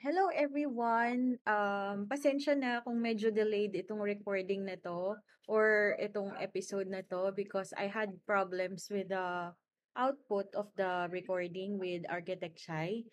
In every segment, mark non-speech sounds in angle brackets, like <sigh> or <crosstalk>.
Hello everyone. Um, pasensya na kung medyo delayed itong recording na to or itong episode na to because I had problems with the output of the recording with Architect Chai.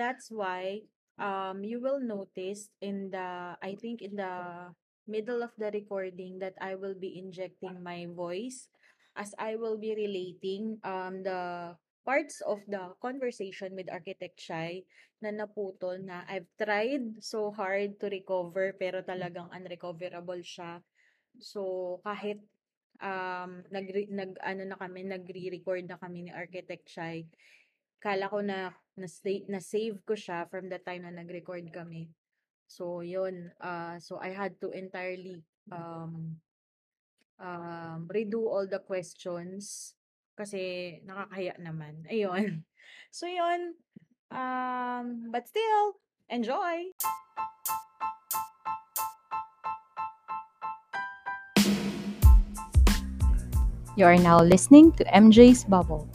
That's why um you will notice in the I think in the middle of the recording that I will be injecting my voice as I will be relating um the parts of the conversation with Architect Chai na naputol na I've tried so hard to recover pero talagang unrecoverable siya. So kahit um nag nag ano na kami nagre-record na kami ni Architect Chai, kala ko na na, na save ko siya from the time na nag-record kami. So yun, uh, so I had to entirely um um redo all the questions kasi nakakahiya naman. <laughs> Ayun. So yun, um, but still, enjoy! You are now listening to MJ's Bubble,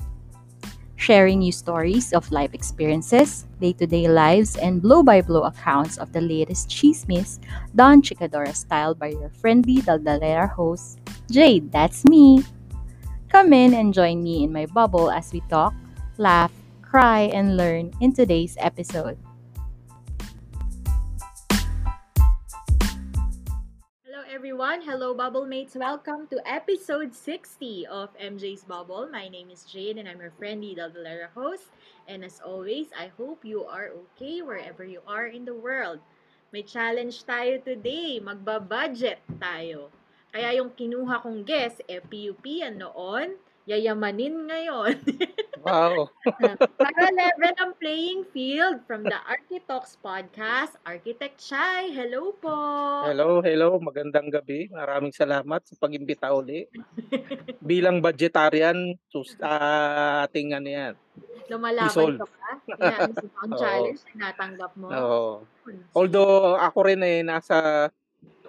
sharing you stories of life experiences, day to day lives, and blow by blow accounts of the latest chismes done Chicadora style by your friendly Daldalera host, Jade. That's me. Come in and join me in my bubble as we talk, laugh, cry, and learn in today's episode. Hello everyone, hello bubble mates. Welcome to episode 60 of MJ's Bubble. My name is Jane and I'm your friendly Daldalera host. And as always, I hope you are okay wherever you are in the world. May challenge tayo today. Magba-budget tayo. Kaya yung kinuha kong guest, eh, PUP yan noon, yayamanin ngayon. <laughs> Wow. Para level ang playing field from the Architox podcast, Architect Chai. Hello po! Hello, hello. Magandang gabi. Maraming salamat sa pag-imbita uli. Bilang vegetarian, sus uh, <laughs> ating ano yan. Lumalaban ka ba? Yan, ang Oo. challenge na natanggap mo. Oo. Although ako rin eh nasa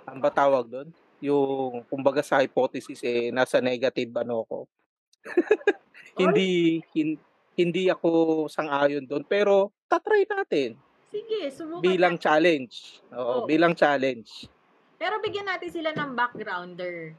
ang ba tawag doon? Yung kumbaga sa hypothesis eh nasa negative ano ko. <laughs> hindi hin, hindi ako sang-ayon doon pero tatry natin Sige, subukan bilang natin. challenge. Oo, Oo. bilang challenge. Pero bigyan natin sila ng backgrounder.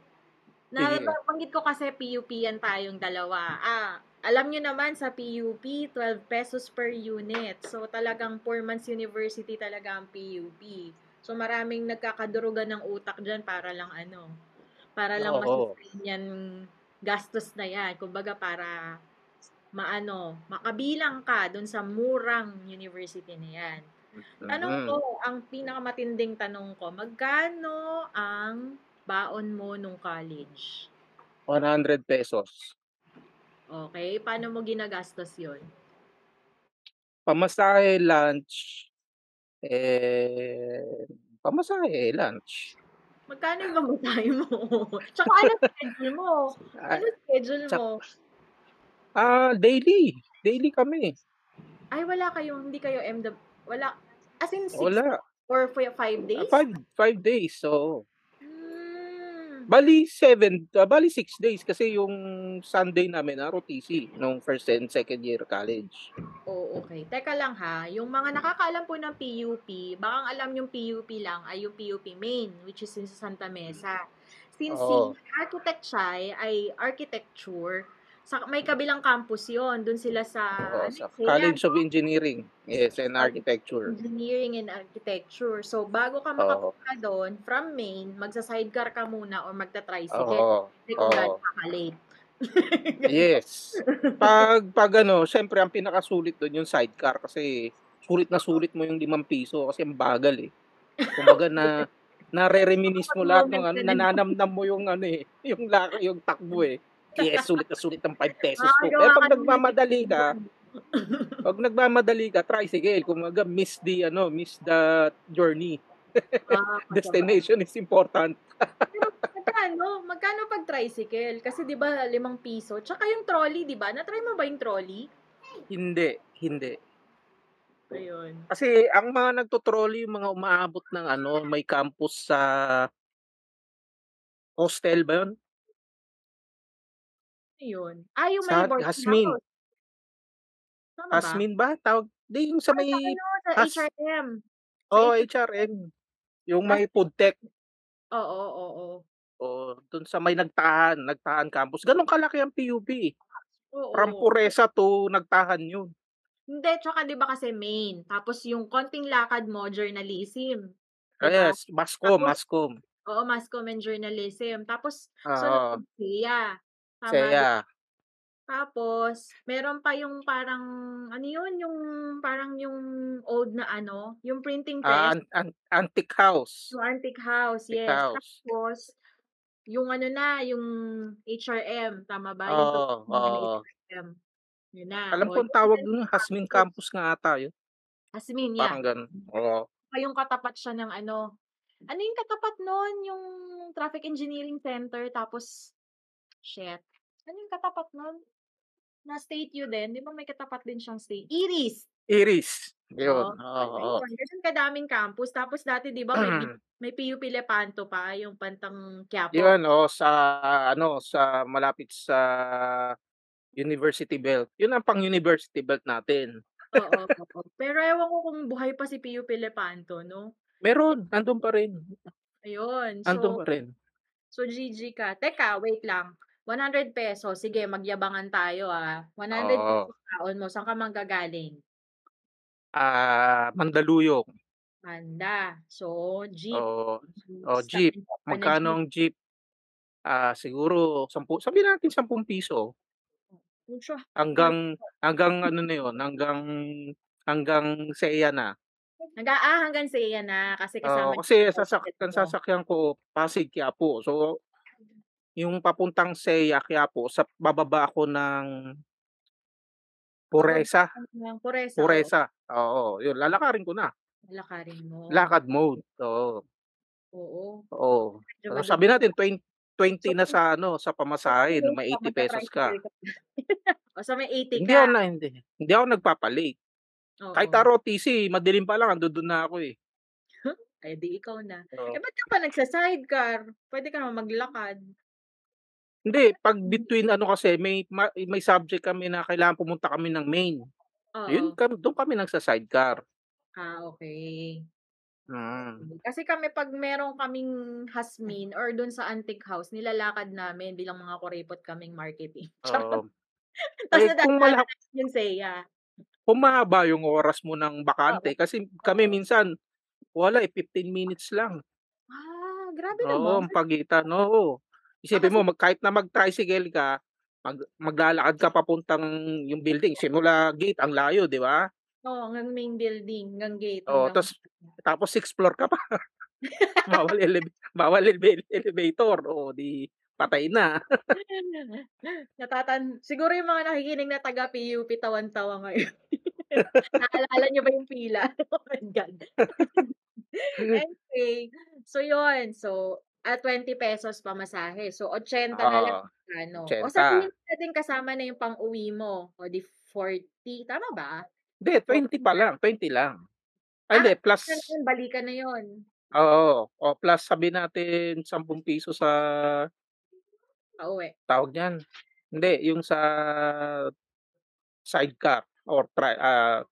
Na Sige. banggit ko kasi PUP yan tayong dalawa. Ah, alam nyo naman sa PUP, 12 pesos per unit. So talagang 4 months university talaga ang PUP. So maraming nagkakadurugan ng utak dyan para lang ano, para lang Oo. mas yan gastos na yan. Kumbaga para maano, makabilang ka dun sa murang university na yan. Tanong ko, ang pinakamatinding tanong ko, magkano ang baon mo nung college? 100 pesos. Okay, paano mo ginagastos yun? Pamasahe, lunch, eh, pamasahe, lunch. Magkano yung mamatay mo? <laughs> Tsaka ano schedule mo? Ah, Ano schedule mo? ah, daily. Daily kami. Ay, wala kayo, hindi kayo MW, wala, as in six Wala. or for five Ah, days? Five, five days. So. Bali seven, ah, bali six days kasi yung Sunday namin na ROTC nung first and second year college. Oo, okay. Teka lang ha, yung mga nakakaalam po ng PUP, baka ang alam yung PUP lang ay yung PUP main, which is in Santa Mesa. Since Oo. si Architect Chai ay architecture, sa may kabilang campus yon doon sila sa, Oo, ano, sa College of Engineering. Yes, and Architecture. engineering and architecture. So, bago ka makapunta doon, from main, magsa-sidecar ka muna or magta-tricycle. Oo. Kung ka late. <laughs> Yes. Pag pag ano, syempre ang pinakasulit doon yung sidecar kasi sulit na sulit mo yung limang piso kasi ang bagal eh. Kumbaga na <laughs> nare-reminis mo lahat ng ano, nananamnam mo yung ano eh, <laughs> yung laki, yung takbo eh. Yes, sulit na sulit ng 5 pesos ko. Makakagawa <clears throat> Eh pag nagmamadali ka, pag nagmamadali ka, tricycle, kumaga miss the ano, miss the journey. Ah, <laughs> Destination is important. Magkano? Magkano pag tricycle? Kasi 'di ba limang piso. Tsaka yung trolley, 'di ba? Na-try mo ba yung trolley? Hindi, hindi. Ayun. Kasi ang mga nagtotrolley yung mga umaabot ng ano, may campus sa hostel ba yun? Ayun. Ah, yung may Sa Hasmin. house. Tama ba? Hasmin ba? Tawag, di yung sa may sa ano, HRM. Oo, HRM. HRM. Yung may food tech. Oo, oo. Oo, dun sa may Nagtahan, Nagtahan campus. Gano'n kalaki ang PUP. From Oo. Puresa to Nagtahan yun. Hindi, tsaka 'di ba kasi main, tapos yung konting lakad mo journalism, 'di Ah, ba? yes, Mascom, Tapos Mascom. oo, Masscom and Journalism. Tapos Oo. sunod SEA, tama, 'di ba? SEA. Tapos meron pa yung parang ano yun, yung parang yung old na ano, yung printing Ah, press. an an Antique House. Yung Antique House, Antique yes. House. Tapos yung ano na, yung HRM, tama ba? Yung Oo, pagdating ng oo. HRM. Yun na. Alam O ko ang tawag din sa Hasmin campus. Nga ata yun. Hasmin, Parang yeah. gano'n, oo. Pa yung katapat siya ng ano, ano yung katapat nun, yung Traffic Engineering Center tapos shit, ano yung katapat nun? Na State U din, 'di ba may katapat din siyang State Iris. Iris, yun, Oo, basta oo. yun, ganun kadaming campus. Tapos dati 'di ba may <clears throat> may PUP Lepanto pa, yung pantang Quiapo. Yun, oo, sa ano, sa malapit sa University Belt. Yun ang pang University Belt natin. Oo, <laughs> oo. Pero ewan ko kung buhay pa si PUP Lepanto, 'no? Meron, nandun pa rin. Ayun, Nandun so pa rin. so GG ka. Teka, wait lang. ₱100 sige magyabangan tayo, ah. ₱100 Oo. baon mo, saan ka manggagaling? Ah, Mandaluyong. Banda. So, jeep. Oo, oh, jeep. pa Magkano jeep. ang jeep? Ah, siguro 10 sabihin natin ₱10. Yun siya. Hanggang hanggang ano na yun, hanggang hanggang SEA na. Hangga ah, hanggang SEA na kasi kasama Oo, kasi yung sasak ang mo. sasakyan ko Pasig, Quiapo. So, yung papuntang SEA, Quiapo, sa bababa ako ng Puresa. Ng Puresa, oo. Puresa, oo, yun lalakarin ko na. Lalakarin mo. Lakad mode, oo. Oo. Oo. So, maganda. sabihin natin twen twenty So, na sa ano, sa pamasahe, may ₱80 ka. magta-tricycle ka. <laughs> O, so may 80 Hindi ka. ako na hindi hindi ako nagpapa-late. Kahit Oo. ROTC, madilim pa lang andudun na ako, eh. <laughs> Eh, di ikaw na. Oo. Eh, ba't ka pa nagsa-sidecar? Puwede ka naman maglakad. Hindi, 'pag between ano kasi may ma may subject kami na kailangan pumunta kami ng main. Yun Oo. kam dun kami nagsa-sidecar. Ah, okey. Mm. Kasi kami 'pag meron kaming Hasmin or dun sa Antique House, nilalakad namin bilang mga kuripot kaming marketing. <laughs> Oo. Tas Eh, kung mala yung SEA. kung mahaba yung oras mo ng Oo. bakante kasi kami Oo. minsan wala, eh, 15 minutes lang. Ah, grabe Oo, ang naman. pagitan, oo. Isipin mo mag kahit na mag-tricycle ka, mag maglalakad ka papuntang yung building, simula gate ang layo, 'di ba? Oo, hanggang main building, hanggang gate, Oo, hanggang tas tapos 6th floor ka pa. <laughs> <laughs> Bawal eleva bawal eleve elevator, oh, 'di patay na. <laughs> Natatan siguro yung mga nakikinig na taga PUP tawan-tawa ngayon. Naalala niyo ba yung pila? Oh my God. Anyway, so yun. So, ah, ₱20 pamasahe. So, 80 na lang Oo, ano. O 80. sabihin natin kasama na yung pang-uwi mo, o di 40, tama ba? Hindi, 20 40 pa lang, 20 lang. Ay Ah, hindi, plus ano yun, balikan na yun. oo, o plus sabihin natin ₱10 sa Pauwi. tawag niyan, hindi yung sa sidecar or tri ah,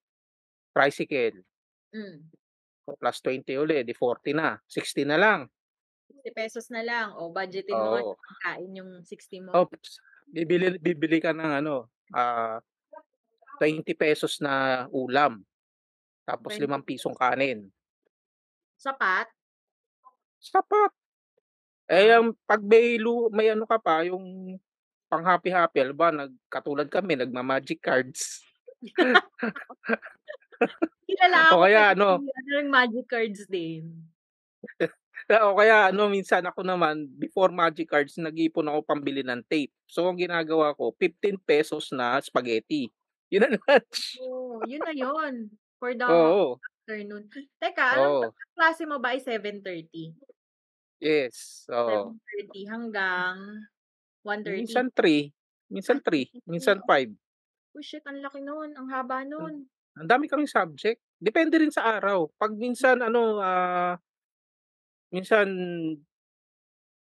tricycle. Hmm. O plus 20 uli, di 40 na, 60 na lang. ₱60 na lang. O budgetin mo Oo. sa pagkain yung 60 mo. Oops, bibili bibili ka ng ano, ah, ₱20 na ulam. Tapos ₱5 kanin. Sapat? Sapat. Eh, Ah. ang 'pag may lu may ano ka pa, yung pang happy-happy, halimbawa nag katulad kami nagma-magic cards. <laughs> Kilala O ako kaya kasi ano ano ng magic cards din. <laughs> <laughs> O kaya ano, minsan ako naman, before magic cards, nag-iipon ako pambili ng tape. So, ang ginagawa ko, ₱15 na spaghetti. Yun ang lunch. Oh, yun na yun. For the Oo. afternoon. Teka, anong klase mo ba ay 7:30? Yes, oo. 7:30 hanggang 1:30? Minsan 3, minsan 3, minsan 5. Oh, shit ang laki nun, ang haba nun. Ang dami kaming subject. Depende rin sa araw. 'Pag minsan ano, ah minsan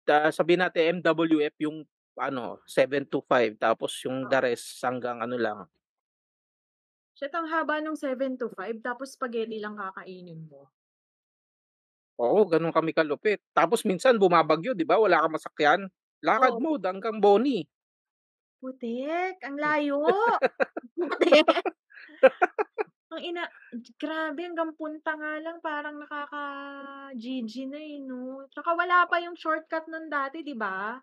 ah, sabihin natin MWF yung ano, 7 to 5 tapos yung the Oo. rest hanggang ano lang Shit, ang haba nung 7 to 5 tapos spaghetti lang kakainin mo. Oo, gano'n kami kalupit. Tapos minsan bumabagyo 'di ba, wala kang masakyan, lakad Oo. mode hanggang Boni. Putik, ang <laughs> layo. <laughs> Putik. <laughs> Ang ina grabe hanggang punta nga lang parang nakaka-GG na, eh, 'no? Tsaka wala pa yung shortcut nun dati 'di ba?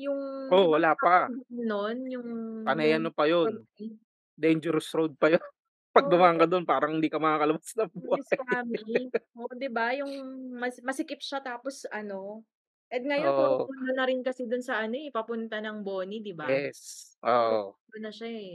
Yung 'di Oo, ba wala pa. nun yung Panay ano pa yun, dangerous road pa yun. <laughs> 'Pag Oo. dumaan ka dun parang hindi ka makakalabas ng Police buhay. coming. Oo, 'di ba yung mas masikip siya tapos ano, eh, ngayon puro Oo. tondo na rin kasi dun sa ano, eh, papunta ng Boni 'di ba? Yes, Puro oo. tondo na siya, eh.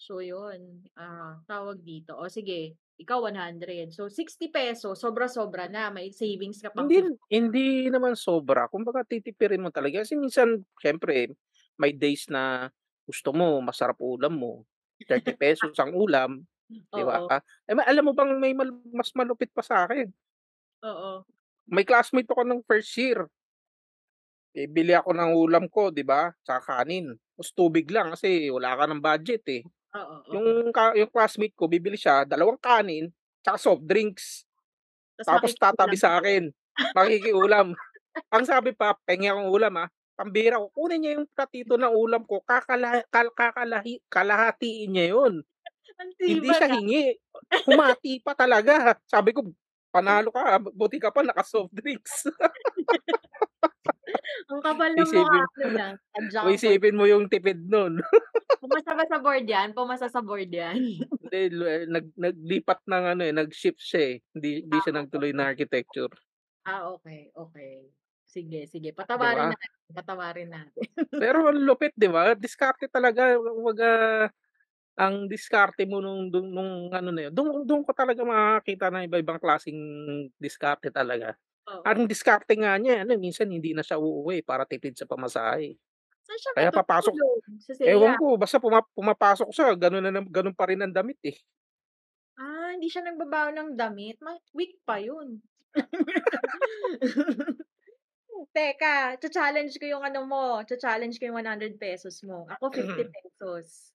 So yun, ah, tawag dito, o sige, ikaw 100 so ₱60 sobra-sobra na, may savings ka pang Hindi hindi naman sobra, kumbaga titipirin mo talaga kasi minsan siyempre may days na gusto mo masarap ulam mo, ₱30 ang ulam, 'di ba? Oo. Eh, ma alam mo bang may mal mas malupit pa sa'kin? Oo. May classmate ako nung first year. Bibili ako ng ulam ko 'di ba, tsaka kanin, tapos tubig lang kasi wala ka ng budget, eh. Oo, oo. Yung ka yung classmate ko bibili siya, dalawang kanin tsaka soft drinks. Tas Tapos tatabi ka. sa'kin, makikiulam. Ang sabi pa, "Pengi akong ulam, ah." Pambihira ko, kunin niya yung platito ng ulam ko kakala kal kakalahi kalahatiin niya yun. Hindi siya hingi, humati pa talaga. Sabi ko, "Panalo ka, ah, buti ka pa naka-soft drinks." <laughs> Ang kapal ng mukha Isipin nun, ah, o tadyang isipin mo yung tipid nun. <laughs> Pumasa ba sa board yan? Pumasa sa board yan? Hindi, eh, nag naglipat ng ano, eh, nag-shift siya, eh, hindi hindi Ah, siya nagtuloy okey. ng architecture. Ah, okey, okey. Sige, sige patawarin ba? natin, patawarin natin. <laughs> Pero ang lupit 'di ba, diskarte talaga kumbaga, ang diskarte mo nung dun nung ano na yun, dun dun ko talaga makakakita ng iba-ibang klaseng diskarte talaga. Oo. Ang diskarte nga niya ano, minsan hindi na siya uuwi para tipid sa pamasahe. Saan siya Kaya papasok? Sa ewan Seya? ko basta puma pumapasok siya ganon na nam ganon pa rin ang damit, eh. Ah, hindi siya nagbabaon ng damit, ma week pa yun. <laughs> Teka, cha-challenge ko yung ano mo, cha-challenge ko yung ₱100 mo, ako ₱50.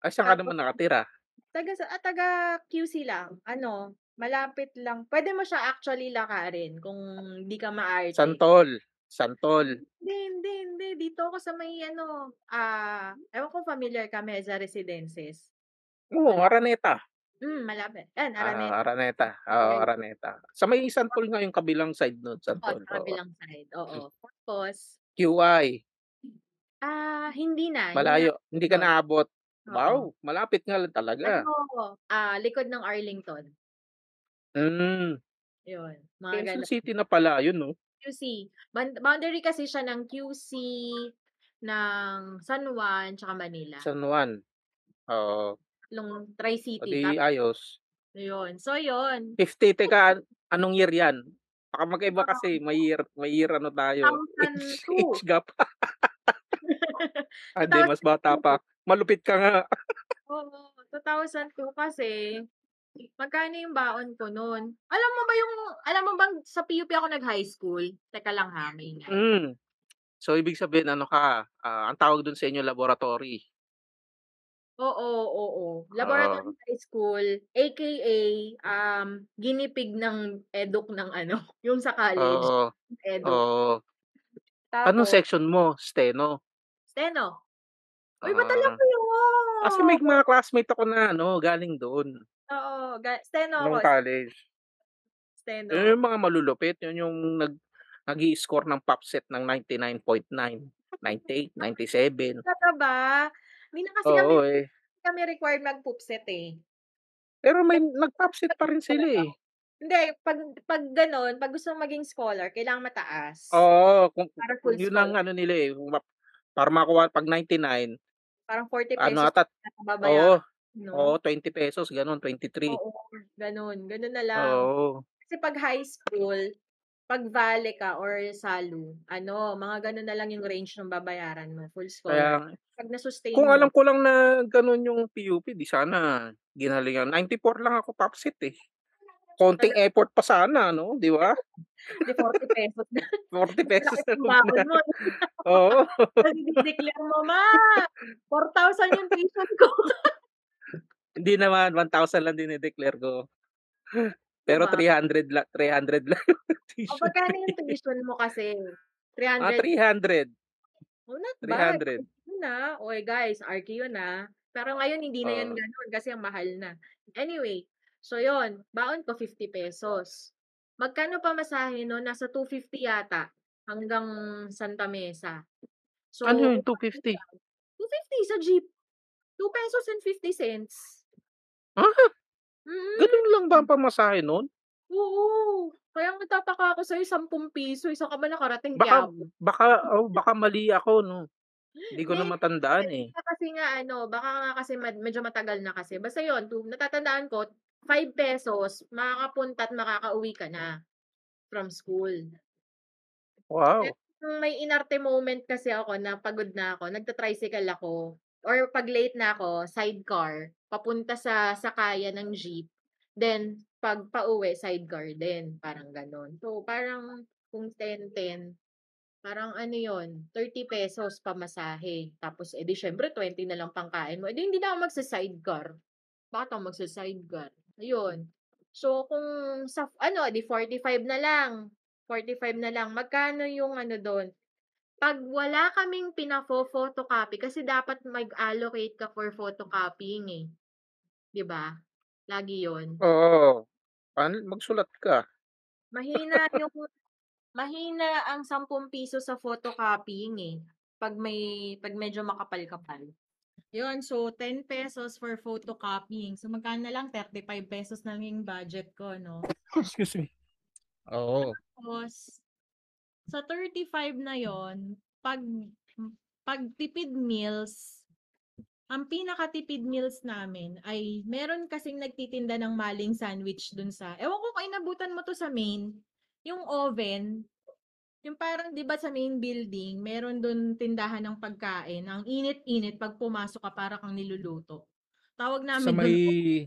Ay, saan ka Tapos naman nakatira? Taga sa ah, taga QC lang, ano, malapit lang puwede mo siya actually lakarin kung di ka maarte. Santol, Santol. Hindi, hindi, hindi, dito ako sa may ano, ah, ewan kung familiar ka, Meza Residences? Oo, Malapit. Araneta. Hmm, malapit, yan Ah, Araneta. Araneta, oo, Araneta. Sa may Santol nga yung kabilang side nun, Oo, Santol, sa oo. kabilang side, oo. Tapos QI. Ah, hindi na, hindi na Malayo, hindi ka naabot. Wow, malapit nga lang talaga. Ano, ah, likod ng Arlington. Hmm. Yun, mga Quezon ganon. City na pala yun 'no? QC, ban boundary kasi siya ng QC, ng San Juan, tsaka Manila. San Juan, oo. Tatlong Oh, Tri-City, 'di tapos ayos. Ayun, so yun. 50 teka, anong year yan? Baka magkaiba Ah. kasi may year may year ano tayo, age 2002. age gap. <laughs> Ah, hindi mas bata 2002. pa, malupit ka nga. Oo, 2002 kasi, magkano yung baon ko nun? Alam mo ba yung alam mo bang sa PUP ako nag-high school? Teka lang ha, maingay. Hmm. So ibig sabihin ano ka, ah, ang tawag dun sa inyo laboratory? Oo, oo, Oo. laboratory high school, AKA, um, guinea pig ng eduk ng ano, <laughs> yung sa college, Oo, eduk. oo. Anong Tapos section mo, Steno? Steno. Uy, ba't alam Ah. mo Kasi may yun? mga classmate ako na ano, galing dun. Oo, ga Steno Nung ako. college. Steno. Yun yung mga malulupit, yun yung nag nag-i-score ng POPSET ng 99.9, 98, 97. Talaga ba? Hindi na kasi kami Oo, eh. kami required mag-PUPSET, eh. Pero may nag-POPSET pa rin sila, eh. Hindi, 'pag 'pag gano'n, 'pag gusto mong maging scholar kailangang mataas. Oo, kung Para full yun ang scholar. ano nila, eh, para makuha 'pag 99 Parang ₱40 ano pesos ata na oo, 'no? oo, ₱20 gano'n, 23. Oo, gano'n, gano'n na lang. Oo. Kasi 'pag high school, 'pag Valley ka or SALU, ano, mga gano'n na lang yung range ng babayaran mo, full scholar. Kaya. 'Pag na-sustain Kung mo alam ko lang na gano'n yung PUP, 'di sana ginalingan 94 lang ako POPSET, eh. Konting Talaga effort pa sana 'no, 'di ba? Di ₱40 na. <laughs> ₱40 <laughs> Laki na ng baon mo. <laughs> Oo. Tas ide-declare mo, "Ma, 4,000 yung tuition ko." Hindi naman, 1,000 lang dine-declare ko. <laughs> Pero ba? 300 la 300 lang <laughs> yung O magkano yung tuition mo kasi? Ah, 300? 300. Oh, not bad. 300. Yun ah. Oy guys, RQ yun ah. Pero ngayon hindi na yun Oo. gano'n kasi ang mahal na. Anyway, so yun, baon ko 50 pesos. Magkano pamasahe nun? Nasa 250 yata hanggang Santa Mesa. So, Ano yun, kung 250? 250 sa jeep. 2 pesos and 50 cents. Ah, Mm. gano'n lang ba ang pamasahe nun? Oo. Kaya nagtataka ako sa'yo 10 piso, saan ka ba nakarating Baka Quiapo? baka oh, baka mali ako 'no. Hindi ko na Hindi, matandaan, eh. baka kasi nga ano, baka nga kasi med medyo matagal na kasi. Basta yun, tu natatandaan ko 5 pesos makakapunta at makakauwi ka na from school. Wow. Kung may inarte moment kasi ako na pagod na ako, nagta-tricycle ako or 'pag late na ako, sidecar papunta sa sakayan ng jeep. Then 'pag pauwi sidecar din, parang gano'n. So, parang kung 10-10, parang ano yun, 30 pesos pamasahe. Tapos, eh, di siyempre 20 na lang pangkain mo. Eh, di hindi na ako magsa-sidecar. Bakit ako magsa-sidecar? Ayun. So, kung sa ano, di 45 na lang. 45 na lang. Magkano yung ano do'n? 'Pag wala kaming pinafo-photocopy kasi dapat mag-allocate ka for photocopying, eh. 'Di ba? Lagi yun. Oo. Paano magsulat ka. Mahina yung mahina ang 10 piso sa photocopying, eh, 'pag may 'pag medyo makapal-kapal. Yun, so 10 pesos for photocopying. So, magkano na lang, 35 pesos na lang yung budget ko 'no. Excuse me. Oo. Tapos, sa 35 na yun, 'pag 'pag tipid meals, ang pinakatipid meals namin ay meron kasing nagtitinda ng maling sandwich dun sa ewan ko kung inabutan mo 'to sa main, yung oven, yung parang 'di ba sa main building meron dun tindahan ng pagkain, ang init-init 'pag pumasok ka para kang niluluto. Tawag Sa namin dun may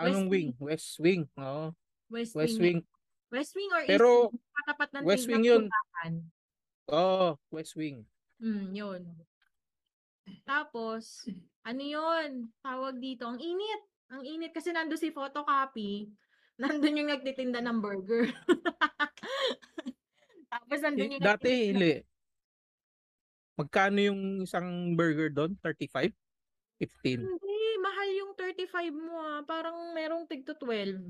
West anong Wing. wing? West Wing, oo. West West Wing. Wing. West Wing or East Pero Wing, katapat ng West Wing yun. Oo, West Wing. Hmm, yun. Tapos, ano yun, tawag dito, ang init. Ang init kasi nandun si photocopy, <laughs> nandun yung nagtitinda ng burger. <laughs> Tapos nandun Eh, yung dati nagtitinda hindi. Magkano yung isang burger do'n? 35? 15? Hindi, mahal yung 35 mo ah, parang merong tig to 12.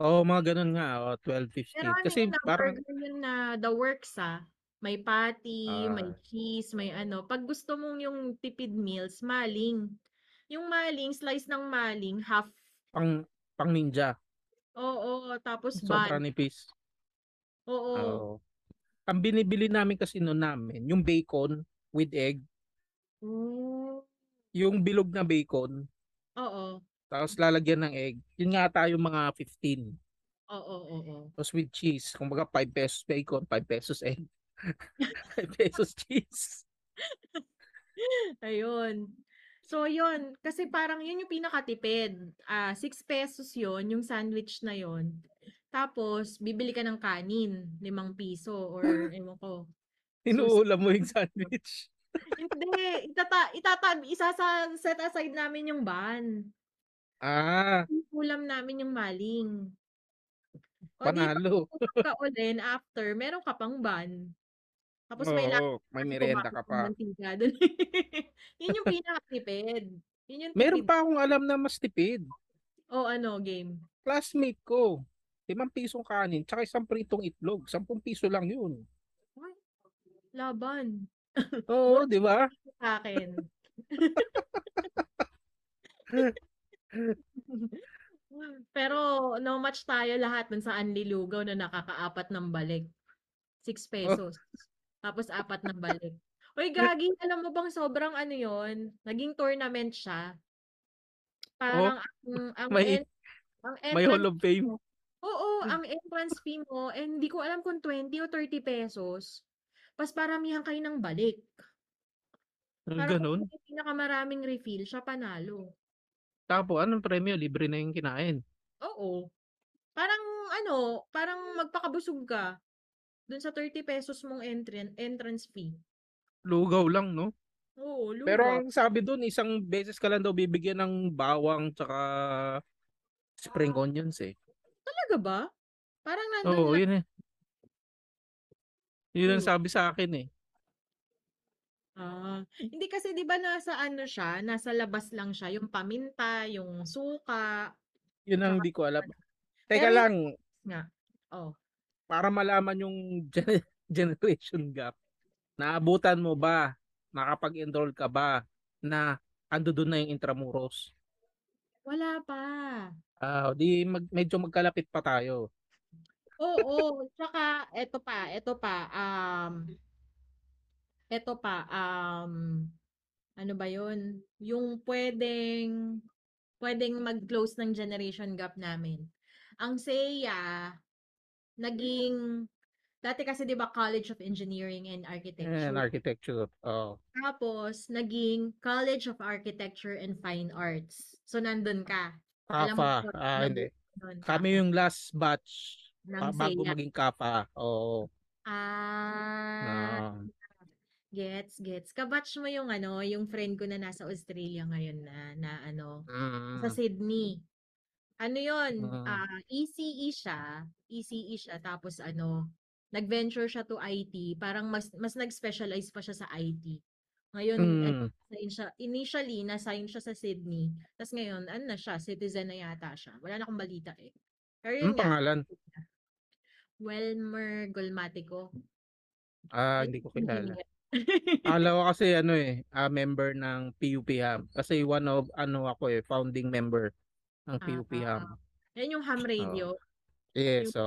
Oo, mga gano'n nga, oo, 12, Pero 15. ano Kasi yun ah, parang burger yun na the works ah. May patty, may Ah. cheese, may ano. 'Pag gusto mong yung tipid meals, maling. Yung maling, slice ng maling, half. pang pang ninja. Oo, tapos bun. nipis. Oo. Oo. Ang binibili namin kasi no'n namin, yung bacon with egg. Hmm. Yung bilog na bacon, Oo. Tapos lalagyan ng egg. Yun nga yung mga 15. Oo, oo. Tapos with cheese, kumbaga 5 pesos bacon, 5 pesos egg. <laughs> 5 pesos cheese. Ayun. So yun, kasi parang yun yung pinakatipid. Ah, 6 pesos yun, yung sandwich na yun. Tapos, bibili ka ng kanin, 5 piso or <laughs> ewan ko. Inuulam mo yung sandwich. Hindi, itata itata isasa set aside namin yung bun. Ah, Ulam namin yung maling. O di panalo. gutom ka uli after, meron ka pang bun. Tapos may lasa Oo, may kasi merienda ka yung pa. mantika <laughs> dun. Yun yung pinakatipid. Yun yung Meron tipid. pa akong alam na mas tipid. Oh, ano, game? Classmate ko, 5 pisong kanin, tsaka isang pritong itlog. 10 piso lang yun. Ay, laban. <laughs> Oo, Mura di ba? sa akin. <laughs> <laughs> Pero no match tayo lahat dun sa Anli Lugaw na nakakaapat ng balik. 6 Oh. pesos. Tapos apat na <laughs> balik. Uy, gagi, alam mo bang sobrang ano yon? Naging tournament siya. Oh, Parang ang ang may en ang may Hall entrance of Fame. mo oo, ang entrance fee mo, eh, hindi ko alam kung 20 o 30 pesos. Pas paramihan kayo ng balik. Hmm, Parang sino yung pinakamaraming refill, siya panalo. Tapos anong premyo? Libre na yung kinain. Oo. Parang ano, parang magpakabusog ka dun sa 30 pesos mong entran entrance fee. Lugaw lang, no? Oo, Pero lugaw. ang sabi dun, isang beses ka lang daw bibigyan ng bawang tsaka spring onions eh. Talaga ba? Parang nandun Oo, lang. yun eh. Yun ang sabi sa akin eh. Ah, hindi kasi 'di ba nasa ano siya, nasa labas lang siya, yung paminta, yung suka, Yun ang tsaka hindi ko alam. ano. Teka Pero yung lang, nga. Oh. para malaman yung <laughs> gen- generation gap, naabutan mo ba, nakapag-enroll ka ba, na ando doon na yung Intramuros? Wala pa. Ah, di mag, medyo magkalapit pa tayo. Oo, tsaka eto pa, eto pa, um, eto pa, um, ano ba yun? Yung pwedeng, pwedeng mag-close ng generation gap namin. Ang SEA, naging, dati kasi di ba College of Engineering and And Architecture. architecture. Oh. Tapos, naging College of Architecture and Fine Arts. So, nandun ka. Alam mo, Kapa. Ah, hindi. nun, Kami yung last batch ng pa- bago SEA. maging kapa. Oo. Ah, Ah, gets, gets. Kabatch mo yung ano, yung friend ko na nasa Australia ngayon na, na ano, sa mm, Sydney. Ano yun? mm, Ah, ECE siya. ECE siya. Tapos ano, nag-venture siya to IT. Parang mas, mas nag-specialize pa siya sa IT. Ngayon, ano, mm. assign siya, initially, na-assign siya sa Sydney. Tapos ngayon, ano na siya, citizen na yata siya. Wala na akong balita eh. Pero yun Anong nga, pangalan? Welmer Golmatico. Ah, Ay, hindi ko kilala. engineer. Akala ko kasi <laughs> ano eh, ah, member ng PUP-HAM. Kasi one of, ano ako eh, founding member ng PUP-HAM. Ah, yan yung ham radio. Yes, Yung so.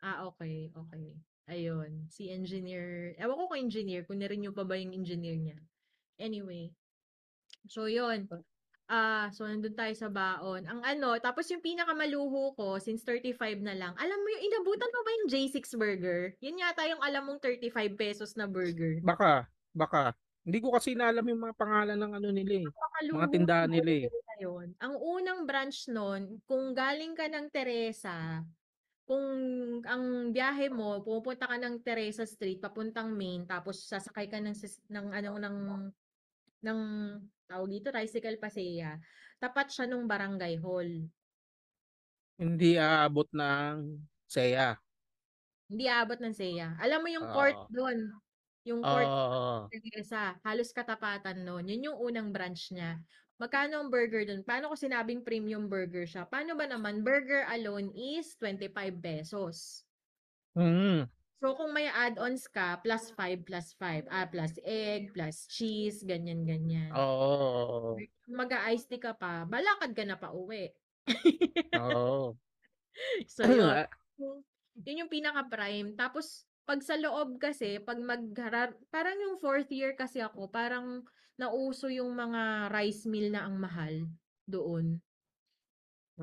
Ah, okay, okay. Ayun, si engineer. Ewan ko kung engineer, kung na-renew pa ba yung engineer niya. Anyway. So, yun. Ah, so nandun tayo sa baon. Ang ano, tapos yung pinakamaluho ko, since 35 na lang, alam mo yung inabutan mo ba yung J6 burger? Yun yata yung alam mong 35 pesos na burger. baka, baka. Hindi ko kasi naalam yung mga pangalan ng ano nila eh. Mga tindahan nila eh. yun. Ang unang branch nun, kung galing ka ng Teresa, kung ang biyahe mo, pupunta ka ng Teresa Street, papuntang Main, tapos sasakay ka ng, sis- ng ano, ng, ng, tawag dito, tricycle pasea, tapat siya nung barangay hall. Hindi aabot ng SEA. Hindi aabot ng SEA. Alam mo yung court Oo. doon, yung court Oo. Teresa, halos katapatan nun. Yun yung unang branch niya. Magkano ang burger dun? Paano ko sinabing premium burger siya? Paano ba naman? Burger alone is 25 pesos. Mm. So, kung may add-ons ka, plus 5, plus 5. Ah, plus egg, plus cheese, ganyan, ganyan. Oo. Mag-iced tea ka pa, balakad ka na pa uwi. Oo. <laughs> So, yun. Yun yung pinaka-prime. Tapos, pag sa loob kasi, pag mag parang yung fourth year kasi ako, parang nauso yung mga rice meal na ang mahal doon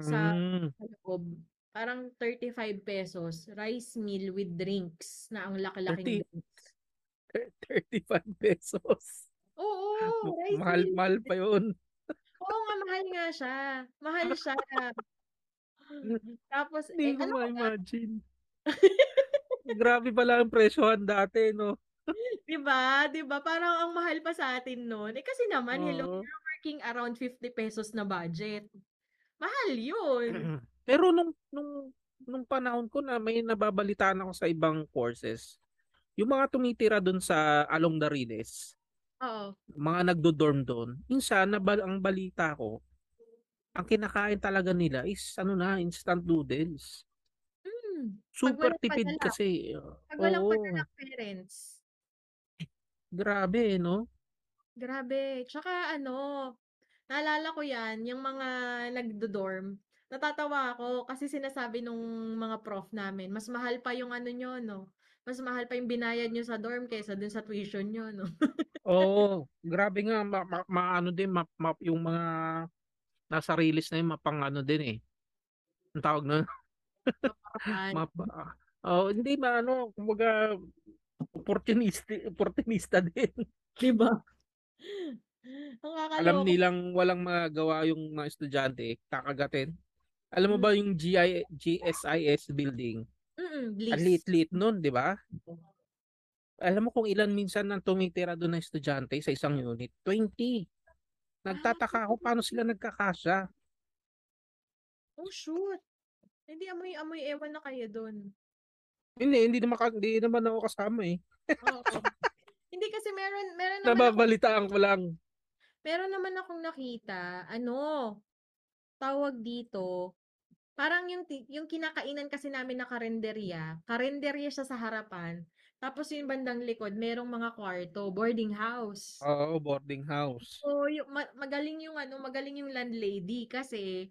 sa, Mm. sa loob. Parang 35 pesos, rice meal with drinks na ang laki-laking 30 drinks. <laughs> 35 pesos. Oo, rice Mahal, meal. mahal pa yun. Oo nga, mahal nga siya. Mahal siya. Tapos, Hindi eh, ko ano ma-imagine. <laughs> Grabe pala ang presyohan dati, no? Diba? Diba? Parang ang mahal pa sa atin noon. Eh kasi naman, hello, Oo. you're working around 50 pesos na budget. Mahal yun. <clears throat> Pero nung, nung, nung panahon ko na may nababalitaan ako sa ibang courses, yung mga tumitira dun sa along the Riles, Oo. mga nagdo-dorm doon, minsan na ang balita ko, ang kinakain talaga nila is ano na, instant noodles. Pag Super tipid padala. kasi. Pag walang Oo, padalang parents. grabe, no? Grabe. Tsaka ano, naalala ko yan, yung mga nagdo-dorm. Natatawa ako kasi sinasabi nung mga prof namin, mas mahal pa yung ano nyo, no? Mas mahal pa yung binayad nyo sa dorm kaysa dun sa tuition nyo, no? Oo, <laughs> grabe nga, ma, ma, ma- ano din, ma, ma- yung mga nasa release na yun, mapang ano din eh. Ang tawag na, Kapaan. <laughs> mapa, oh, hindi ma, ano, kumbaga, opportunista, opportunista <laughs> din. Diba? Ang Alam kakaloka. nilang walang magagawa yung mga estudyante, kakagatin. Alam mo ba yung GI, GSIS building? Mm, Ang liit-liit nun, di ba? Alam mo kung ilan minsan ang tumitira do'n na estudyante sa isang unit? 20. Nagtataka ako paano sila nagkakasya. Oh, shoot. Hindi amoy-amoy, ewan na kayo do'n. Hindi, hindi naman ka hindi naman ako kasama, eh. Oo. Hindi kasi meron meron naman Nababalitaan ko lang. meron naman akong nakita, ano, tawag dito, parang yung yung kinakainan kasi namin na karenderya, karenderya siya sa harapan, tapos yung bandang likod merong mga kwarto, boarding house. Oo, boarding house. So, yu ma magaling yung ano, magaling yung landlady kasi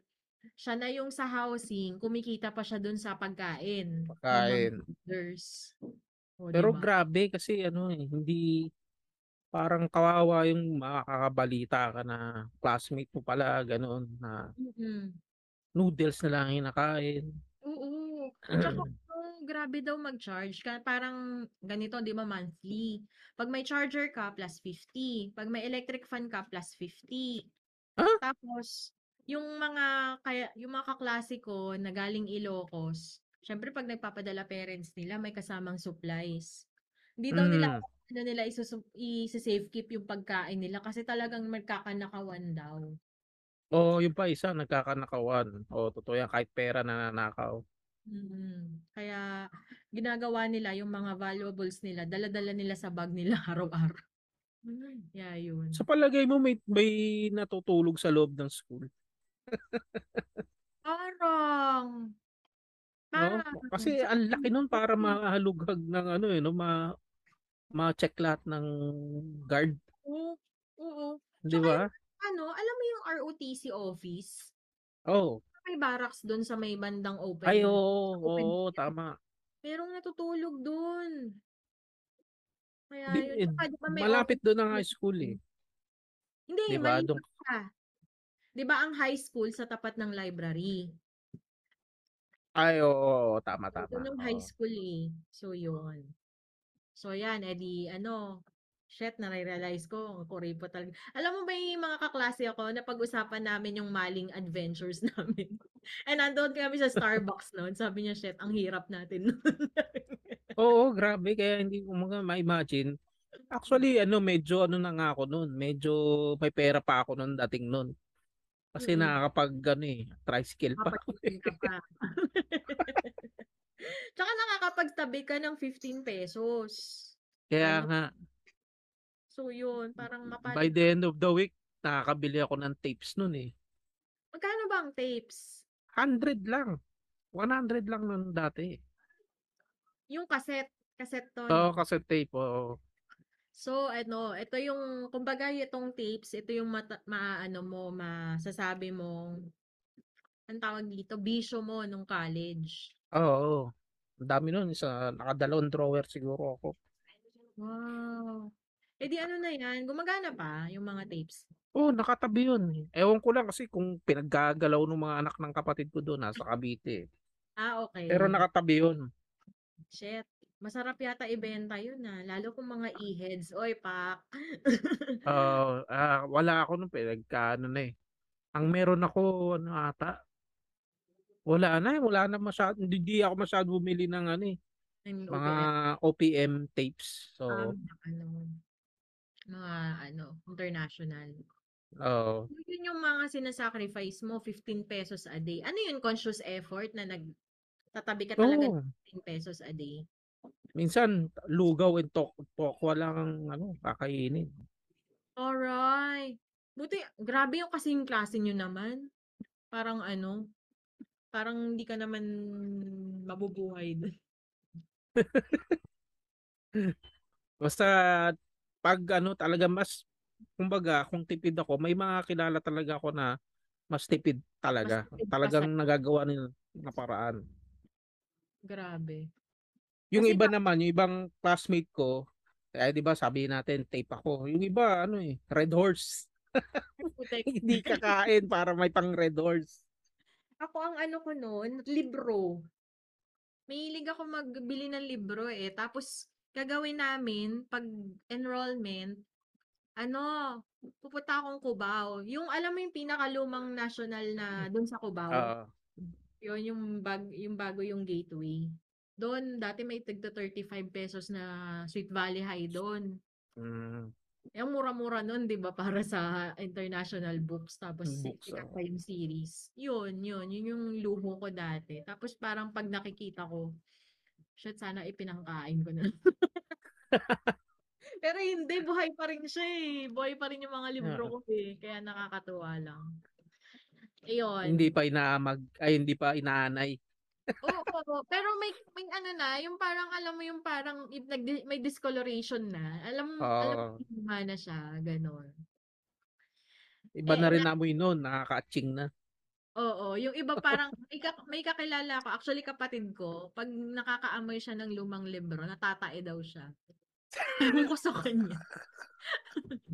siya na yung sa housing, kumikita pa siya do'n sa pagkain Pagkain. 'di Pero ba? grabe kasi ano, eh, hindi parang kawawa yung makakabalita ka na classmate mo pala gano'n na Mm. Noodles na lang kinakain. Oo. Tsaka ano, grabe daw mag-charge ka parang ganito 'di ba monthly. 'Pag may charger ka plus 50, 'pag may electric fan ka plus 50. Ah? Tapos yung mga kaya yung mga kaklase ko na galing Ilocos, siyempre 'pag nagpapadala parents nila may kasamang supplies. Hindi daw nila Hmm. ano nila isusup ise-safe keep yung pagkain nila kasi talagang magkakanakawan daw. Oo, yung pa isa nagkakanakawan. Oo, totoo yan kahit pera nananakaw. Mm. Kaya ginagawa nila yung mga valuables nila, dala-dala nila sa bag nila <laughs> araw-araw. Kaya yun. Sa palagay mo may may natutulog sa loob ng school? Parang. <laughs> No? Parang. Kasi ang laki nun <laughs> para mm. mahalughag ng ano, eh, 'no, ma ma-check lahat ng guard. Oo, oo. 'Di Tsaka ba? Ano, alam mo yung ROTC office? Oo. May barracks dun sa may bandang Ay, open oo, open oo, field. tama. Merong natutulog dun. Kaya Di yun. eh, Tsaka 'di ba may malapit dun ang high school, eh. <laughs> Hindi, 'Di ba? Dun. 'Di ba ang high school sa tapat ng library? Ay, oo, oo. Tama, tama. yung high Oo. school, eh. So, yun. So, yan, eh, di ano, shit nare-realize ko ang kuripot talaga. Alam mo may mga kaklase ako napag-usapan namin yung maling adventures <laughs> namin. Eh, nandun kami sa Starbucks nun, sabi niya, "Shit, ang hirap natin nun." <laughs> Oo, grabe kaya hindi ko mga ma-imagine. Actually ano, medyo ano na nga ako nun, medyo may pera pa ako nun dating nun. Kasi Mm. nakakapag-ano, eh, tricycle pa pa. <laughs> Tsaka nakakapagtabi ka ng ₱15. Kaya Ano? nga. So, yun, parang By mapalad the end of the week, nakakabili ako ng tapes nun, eh. Magkano ba ang tapes? 100 lang. 100 lang nun dati. Yung cassette, cassette to, Oo, no? cassette tape, oo. So, ano, ito yung kumbaga itong tapes, ito yung mata maaano mo, masasabi mong anong tawag dito, bisyo mo nung college. Oo. Ang dami nun, isa nakadalawang drawer siguro ako. Wow! Eh, di ano na yan, gumagana pa yung mga tapes? Oo, nakatabi yun, eh. Ewan ko lang kasi kung pinaggagalaw nung mga anak ng kapatid ko dun, nasa Cavite, eh. Ah, Pero okey. nakatabi yun. Shit, masarap yata ibenta yun, ah, lalo kung mga e-heads. Oy, pak. Oo, ah, wala ako nun pinagka-ano na, eh. Ang meron ako ano ata wala na, eh, wala na masyado hindi ako masyadong bumili ng ano, eh, Ng mga OPM. Tapes. Um, So ano, mga ano, international. Oo. So, yun yung mga sina-sacrifice mo, ₱15 a day. Ano yun, conscious effort na nagtatabi ka talaga ng Oo. ₱15 a day? Minsan lugaw and tok tokwa lang ang ano, kakainin. Aray! Buti grabe yung kasing klase niyo naman. Parang ano, parang hindi ka naman mabubuhay dun. <laughs> Basta 'pag ano talaga mas kumbaga kung tipid ako, may mga kilala talaga ako na mas tipid Mas talaga. tipid pa Talagang sa'yo. nagagawa nila ng paraan. Grabe. Yung Kasi iba ba naman, yung ibang classmate ko, eh, 'di ba sabi natin tape ako. Yung iba ano, eh, Red Horse. <laughs> Hindi kakain para may pang Red Horse. Ako ang ano ko nun, libro. Mahilig ako magbili ng libro, eh. Tapos gagawin namin 'pag enrollment, ano, pupunta akong Cubao. Yung alam mo yung pinakalumang nasyonal na dun sa Cubao? Oo. Yun yung bag yung bago yung gateway. Do'n dati may tigda ₱35 na Sweet Valley High do'n. Hmm. Eh, ang mura-mura no'n 'di ba para sa international books tapos Books, pa yung series. 'Yun, 'yun, 'yun yung luho ko dati. Tapos parang 'pag nakikita ko, shit sana ipinangkain ko na lang. <laughs> Pero hindi, buhay pa rin siya, eh. Buhay pa rin yung mga libro Oo. ko, eh, kaya nakakatuwa lang. Ayun. Hindi pa inaamag ay hindi pa inaanay. <laughs> Oo, pero may may ano na, yung parang alam mo yung parang if nagdi may discoloration na. Alam alam mo Oo. luma na siya, gano'n. Iba Eh, na rin na amoy no'n, nakaka-atching na. Oo, yung iba parang <laughs> may ka may kakilala ako, actually kapatid ko, 'pag nakakaamoy siya ng lumang libro natatae daw siya. Ewan ko sa kanya.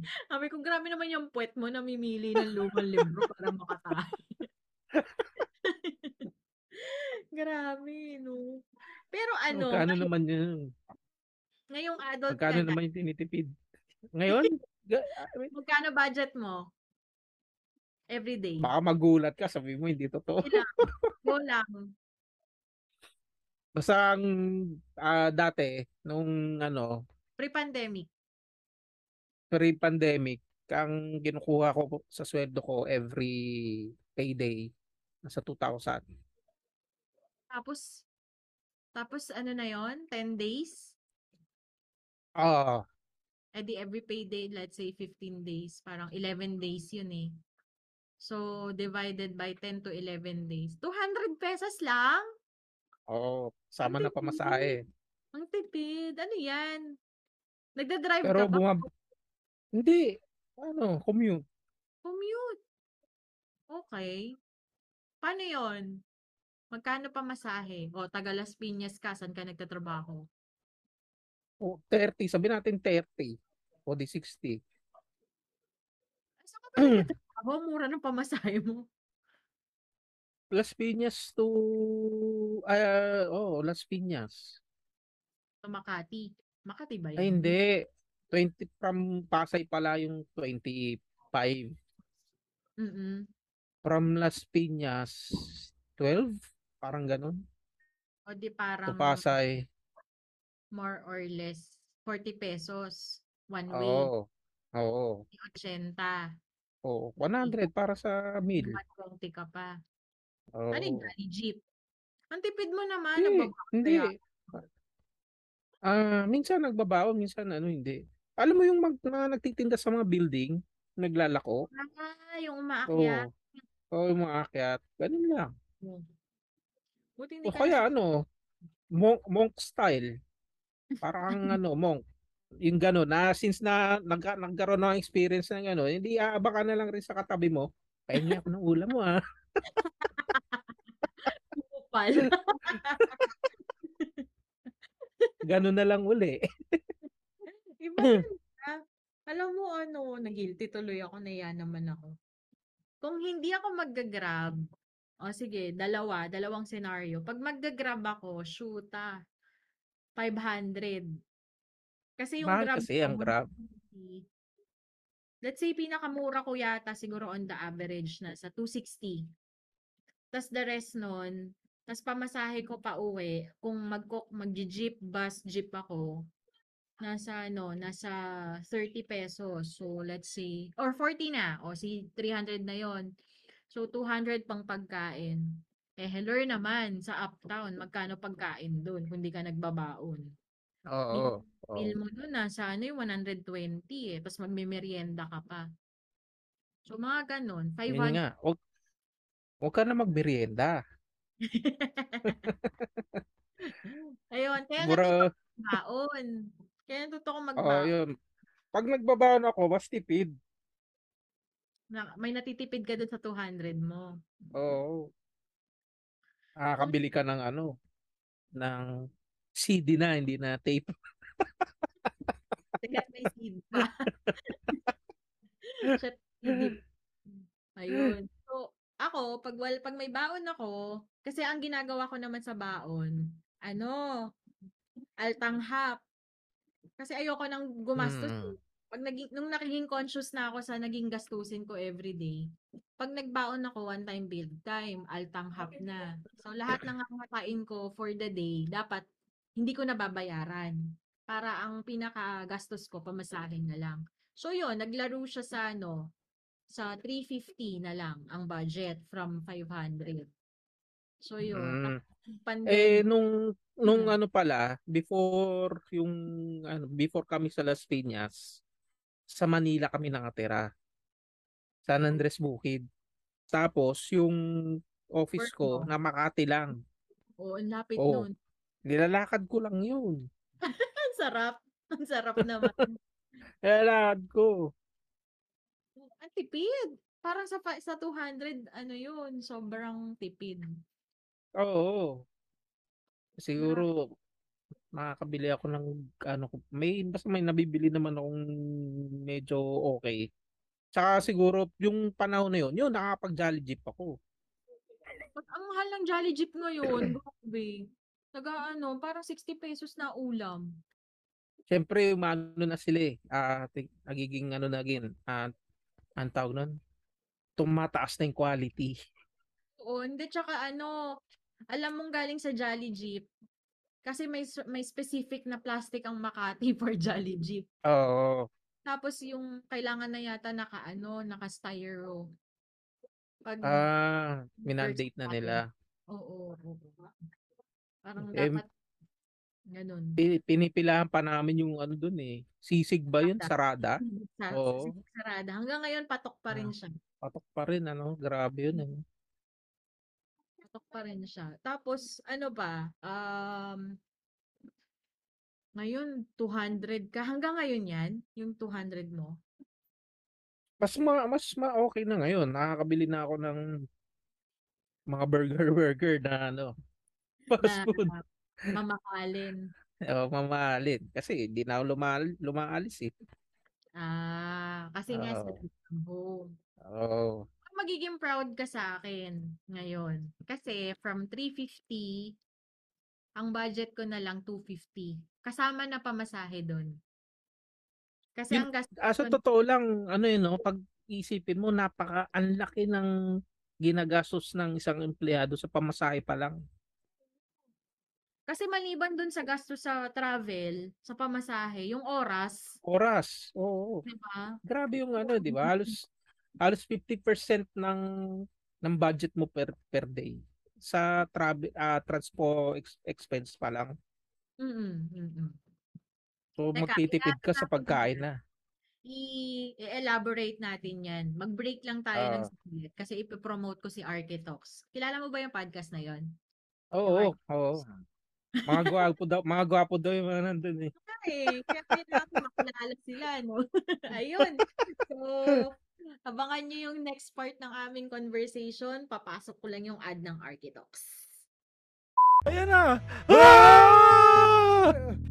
<laughs> Sabi ko, "Grabe naman yung puwet mo namimili ng lumang libro para makatae." <laughs> Grabe 'no. Pero ano, Magkano ngayon naman 'yun? ngayong adult ka Magkano na naman yung tinitipid? Ngayon? Ga mean magkano budget mo? Everyday. Baka magulat ka, sabihin mo hindi totoo. Go lang. Basta ang, ah, dati nung ano Pre-pandemic. pre-pandemic, ang kinukuha ko sa sweldo ko every payday, nasa 2,000. Tapos tapos ano na 'yun, 10 days? Oo. Eh, di every payday, let's say 15 days, parang 11 days 'yun, eh. So, divided by 10 to 11 days, ₱200 lang? Oo, Ang kasama na pamasahe. Ang tipid, ano 'yan? Nagda-drive Pero ka ba? bumab hindi, ano, commute. Commute. Okey. Paano 'yun? Magkano pamasahe? O taga Las Piñas ka, saan ka nagtatrabaho? O 30, sabihin natin 30 o di 60. Saan ka ba nagtatrabaho? Mura ng pamasahe mo. Las Piñas to ah, oo, Las Piñas. Sa Makati. Makati ba Ay 'yun? hindi, 20 from Pasay pala yung 25. Mm. From Las Piñas, 12, parang gano'n. O di To parang Pasay. more or less ₱40 one way. Oo, oo. Di 80. Oo, 100 para sa meal. 120 ka pa. Ano 'yun, Oo. galing jeep? Ang tipid mo naman, Hindi, hindi. kaya Ah, minsan nagbabaon, minsan ano, hindi. Alam mo yung mag mga nagtitinda sa mga building, naglalako? Ah, yung umaakyat? Oo. Oo, yung umaakyat, gano'n lang. Hmm. Buti O hindi ka kaya ano, monk monk style. Para kang ano, monk. Yung gano'n na since na nagka nagkaroon ng experience ng gano'n, hindi aabang ka na lang rin sa katabi mo, "Pahingi ako ng ulam mo, ah." Kupal. Gano'n na lang uli. <laughs> Iba <laughs> talaga. Alam mo ano, na-guilty tuloy ako, nahiya naman ako. Kung hindi ako magga-Grab, o sige dalawa, dalawang senaryo. 'Pag magga-Grab ako, shoot, ah, 500. Kasi yung Mahal Grab kasi ang Grab. 150. Let's say pinakamura ko yata siguro on the average nasa 260. Tas the rest nun, tas pamasahe ko pauwi kung magko magje-jeep, bus, jeep ako, nasa ano, nasa ₱30. So, let's say or 40 na, o si 300 na 'yun. So, 200 pang pagkain. Eh, hello naman sa uptown, magkano pagkain dun kung di ka nagbabaon? Oo, meal oo. mo dun nasa ano, eh, 120, eh, tas magmemeryenda ka pa. So, mga gano'n, Yun 500 nga, 'wag 'wag ka na magmeryenda. <laughs> Ayun, kaya Mura magbaon. Kaya natuto Oo, magbaon. yun. 'Pag nagbabaon ako mas tipid. Na may natitipid ka dun sa 200 mo. Oo. Kung Nakakabili ka ng ano, ng CD na, hindi na tape. <laughs> Hangga't may CD pa. <laughs> Ayun. So, ako 'pag wal 'pag may baon ako, kasi ang ginagawa ko naman sa baon, ano, altanghap. Kasi ayoko ng gumastos, Mm. eh. Pag naging nung nagiging conscious na ako sa naging gastusin ko everyday, pag nagbaon ako one time build time, altanghap na. So lahat ng kakakain ko for the day, dapat hindi ko nababayaran. Para ang pinakagastos ko pamasahe na lang. So yun, naglaro siya sa ano, sa 350 na lang ang budget from 500. So yun, Mm. tapos Eh pandemic. nung nung Mm. ano pala, before yung ano, before kami sa Las Piñas, sa Manila kami nakatira. San Andres Bukid. Tapos yung office Work ko mo. na Makati lang. Oo, ang lapit Oo. nun. Nilalakad ko lang yun. <laughs> Ang sarap. Ang sarap naman. <laughs> Nilalakad ko. Ang tipid. Parang sa fa- sa 200, ano yun, sobrang tipid. Oo. Siguro makakabili ako ng ano ko- may basta may nabibili naman akong medyo okay. Tsaka siguro yung panahon na yun, yun nakakapag Jolly Jeep ako. Pag ang mahal ng Jolly Jeep ngayon, grabe. Taga ano, parang 60 pesos na ulam. Siyempre, umano na sila eh. Ti- nagiging ano na again, ah, ang tawag nun, tumataas na yung quality. Oo, hindi tsaka ano, alam mong galing sa Jolly Jeep. Kasi may may specific na plastic ang Makati <laughs> for Jolly Jeep. Oo. Tapos yung kailangan na yata naka ano, naka styro. Pag Ah, minandate na nila. Oo, oo. Parang Eh, dapat ganun. Pi- Pinipilahan pa namin yung ano dun eh. Sisig ba yun? Sarada? Sa, Oo. sa sarada. Hanggang ngayon patok pa rin Ah. siya. Patok pa rin ano. Grabe yun eh. Patok pa rin siya. Tapos ano ba? Um ngayon 200 ka. Hanggang ngayon 'yan, yung 200 mo. Mas ma mas ma okay na ngayon. Nakakabili na ako ng mga burger burger na ano. Fast food. mamahalin. Oo, mamahalin. Kasi di na ako lumal lumaalis eh. Ah, kasi nga sa home. Oo. Magiging proud ka sa akin ngayon. Kasi from 350 ang budget ko na lang 250. Kasama na pamasahe doon. Kasi Yun, ang gastos ah, sa ko totoo lang, ano yun, no, pag isipin mo, napaka, ang laki ng ginagastos ng isang empleyado sa pamasahe pa lang. Kasi maliban dun sa gastos sa travel, sa pamasahe, yung oras, Oras. Oo. di ba? Grabe yung ano, di ba? Halos, <laughs> halos 50% ng, ng budget mo per, per day sa travel, ah transpo ex- expense pa lang. Mm-mm, mm-mm. So, Teka, magtitipid ka sa pagkain na. I-elaborate natin yan. Mag-break lang tayo ng Oo. saglit kasi ipopromote ko si Architox. Kilala mo ba yung podcast na yon? Oo, oo. Mga gwapo daw, mga gwapo daw yung mga nandun eh. Eh, kaya kailangan makilala sila, no? <laughs> Ayun. So, abangan nyo yung next part ng aming conversation. Papasok ko lang yung ad ng Architox. Ayan na! Ah!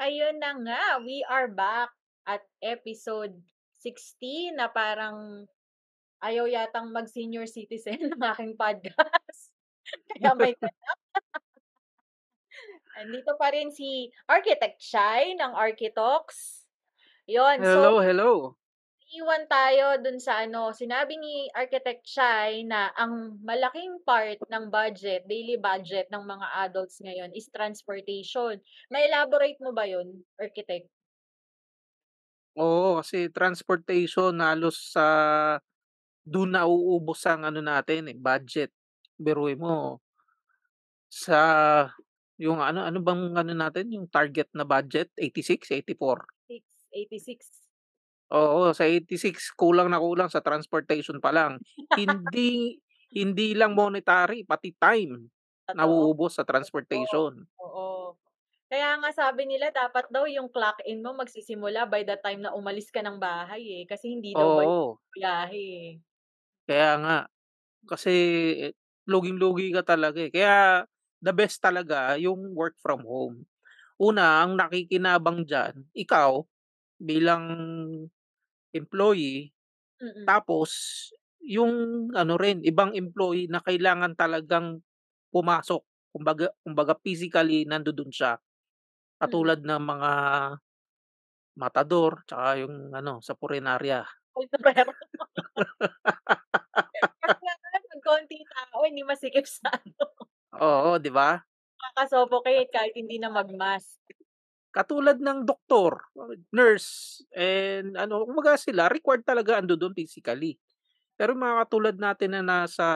Ayun na nga. We are back at episode 16 na parang ayaw yatang mag-senior citizen <laughs> ng aking podcast. Kaya may. <laughs> <laughs> Andito pa rin si Architect Shai ng Architox. Yon, so Hello, hello. Iwan tayo dun sa ano, sinabi ni Architect Chai na ang malaking part ng budget, daily budget ng mga adults ngayon is transportation. May elaborate mo ba yun, Architect? Oo, kasi transportation halos sa dun nauubos ang ano natin eh, budget. Biruin mo sa yung ano ano bang ano natin, yung target na budget 86, 84? 86. Oo, sa 86 kulang na kulang sa transportation pa lang. Hindi hindi lang monetary, pati time Totoo. nauubos sa Oo. transportation. Oo. Kaya nga sabi nila dapat daw yung clock in mo magsisimula by the time na umalis ka ng bahay eh, kasi hindi daw Oo. biyahe eh. Kaya nga. Kasi luging-lugi ka talaga eh. Kaya the best talaga yung work from home. Una, ang nakikinabang diyan, ikaw bilang employee, Mm. tapos yung ano rin, ibang employee na kailangan talagang pumasok. Kumbaga kumbaga physically nandodo'n siya. Mm. Katulad ng mga matador, tsaka yung ano, sa punerarya. Pero <laughs> pag konting tao hindi masikip sa ano, Oo, 'di ba? nakaka-suffocate kahit hindi na mag-mask. Katulad ng doktor, nurse, and ano, kumbaga sila required talaga andodo'n physically. Pero mga katulad natin na nasa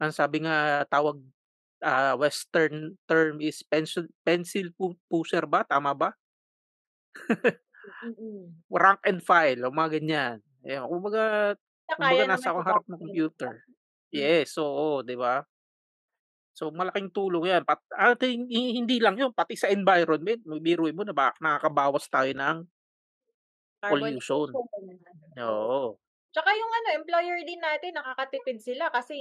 ang sabi nga tawag, ah, western term is pencil pencil pu pusher ba, tama ba? <laughs> Rank and file, o mga ganyan. Ayan, kumbaga kumbaga nasa harap ng computer. Yes, oo, 'di ba? So malaking tulong 'yan pat at hi hindi lang 'yun, pati sa environment, biruin mo naba nakakabawas tayo ng pollution. Oo. Tsaka yung ano, employer din natin nakakatipid sila kasi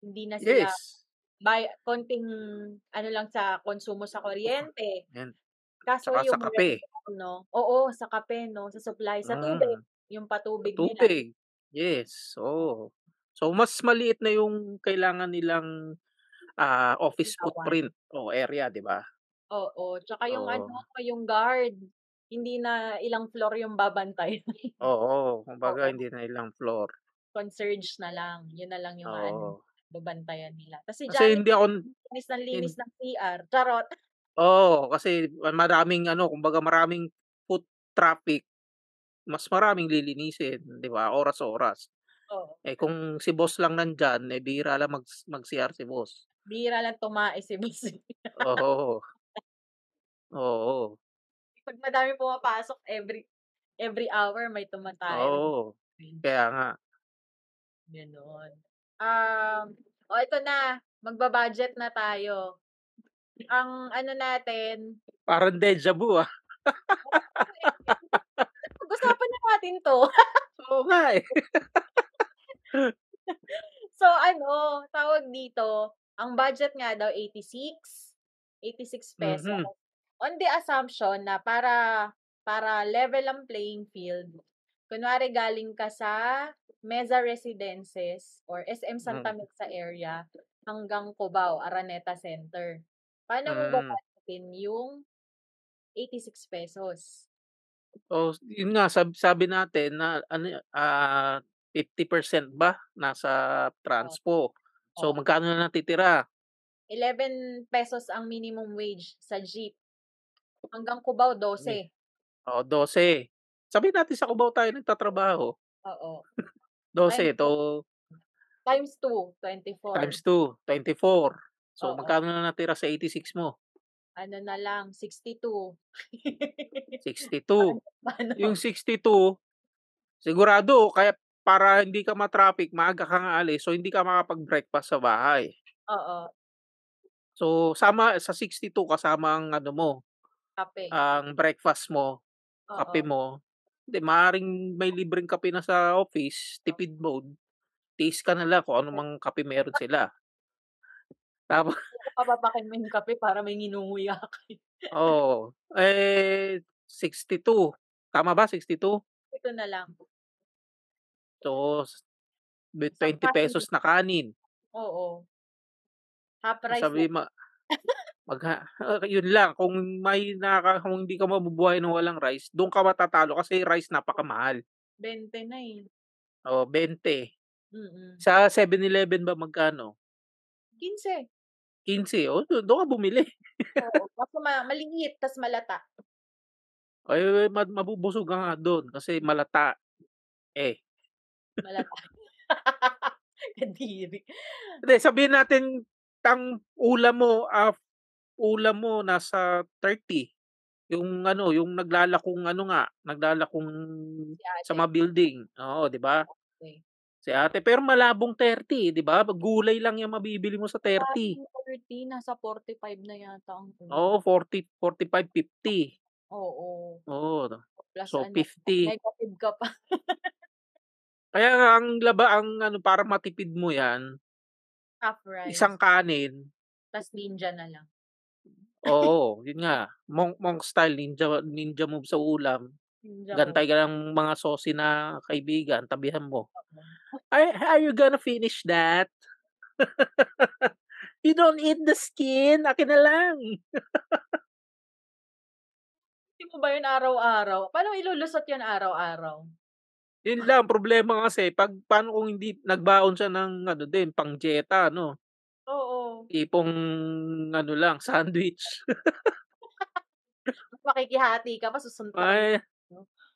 hindi na sila Yes. bay konting ano lang sa konsumo sa kuryente. Yan. Kaso Tsaka sa yung kape. ano oo, sa kape 'no, sa supply, sa tubig, Mm. yung patubig nila. Tubig. Yes, oo. So mas maliit na yung kailangan nilang, ah, office Ginawan. footprint o area, 'di ba? Oo, tsaka yung ano, Oo. yung guard, hindi na ilang floor yung babantayan. <laughs> Oo, kumbaga Oo. hindi na ilang floor. Concierge na lang, yun na lang yung ano, Oo. babantayan nila. Tas si Kasi hindi ako linis ng linis hin ng CR, charot. Oo, kasi maraming ano, kumbaga maraming foot traffic, mas maraming lilinisin, 'di ba, oras-oras. Oo. Eh, kung si boss lang nandiyan, eh, bihira lang mag mag-CR si boss. Bihira lang tumae si boss. Oo. Oo. Pag madaming pumapasok every every hour may tumatae na Oo, kaya nga. Gano'n. Um, oh ito na, magba-budget na tayo. Ang ano natin Parang deja vu, ah. <laughs> Pag-usapan na natin 'to. Oo nga, eh. <laughs> So ano, tawag dito, ang budget nga daw 86, 86 pesos. Mhm. On the assumption na para para level ang playing field, kunwari galing ka sa Meza Residences or SM Santa Mm. Mesa area hanggang Cubao, Araneta Center. Paano mo Mm. babudgetin yung 86 pesos? Oh, yun nga sab sabi natin na ano, ah, 50% ba nasa transpo. So Oo. magkano na natitira? 11 pesos ang minimum wage sa jeep. Hanggang Cubao, Hmm. 12. Oo, 12. Sabihin natin sa Cubao tayo nagtatrabaho. Oo. <laughs> 12 Times to Times 2, 24. times 2, 24. So Oo. magkano na natira sa 86 mo? Ano na lang, 62. 62. <laughs> Paano? Yung 62, sigurado kaya para hindi ka ma-traffic, maaga kang aalis, so hindi ka makapag-breakfast sa bahay. Oo. So sama sa 62 kasama ang ano mo, Kape. ang breakfast mo, kape Oo. mo. Hindi, maaaring may libreng kape na sa office, tipid mode. Taste ka na lang kung ano mang kape meron sila. <laughs> Tapos Papapakin mo yung kape para may nginunguya ka. Oo. Eh, 62. Tama ba, 62? Ito na lang. Isang 20 pesos na kanin. Oo. Half rice Sabi ma <laughs> magha yun lang kung may nakaka kung hindi ka mabubuhay ng walang rice, dun ka matatalo kasi rice napakamahal. 20 na eh. Oh, 20. Mm. Sa 7-Eleven ba magkano? 15. 15. Oh, doon, doon ka bumili. Oo. <laughs> Kaso ma- maliit, tas malata. Ay, ma- mabubusog ka nga doon kasi malata. Eh. Malata. Kadiri. <laughs> Hindi, sabihin natin, ang ulam mo, ah, ulam mo nasa 30. Yung ano, yung naglalakong ano nga, naglalakong Si sa mga building. Oo, di ba? Okay. Si ate, pero malabong 30, di ba? Gulay lang yung mabibili mo sa 30. Parang 30, nasa 45 na yata ang ulam. Oo, 40, 45, 50. Oo. Oo. Plus So, ano, 50. negative ka pa. <laughs> Kaya nga, ang laba, ang ano, para matipid mo yan, Half rice. isang kanin, tas ninja na lang. oo, <laughs> yun nga, monk, monk style, ninja, ninja move sa ulam. Ninja Gantay ka ng mga sosi na kaibigan, tabihan mo. Are, are you gonna finish that? <laughs> you don't eat the skin, akin na lang. Hindi mo ba yun araw-araw? Paano ilulusot yun araw-araw? Yun lang, problema kasi, pag, paano kung hindi, nagbaon siya ng, ano din, pang jeta, no? Oo. Tipong, ano lang, sandwich. Makikihati ka pa, susunod Ay,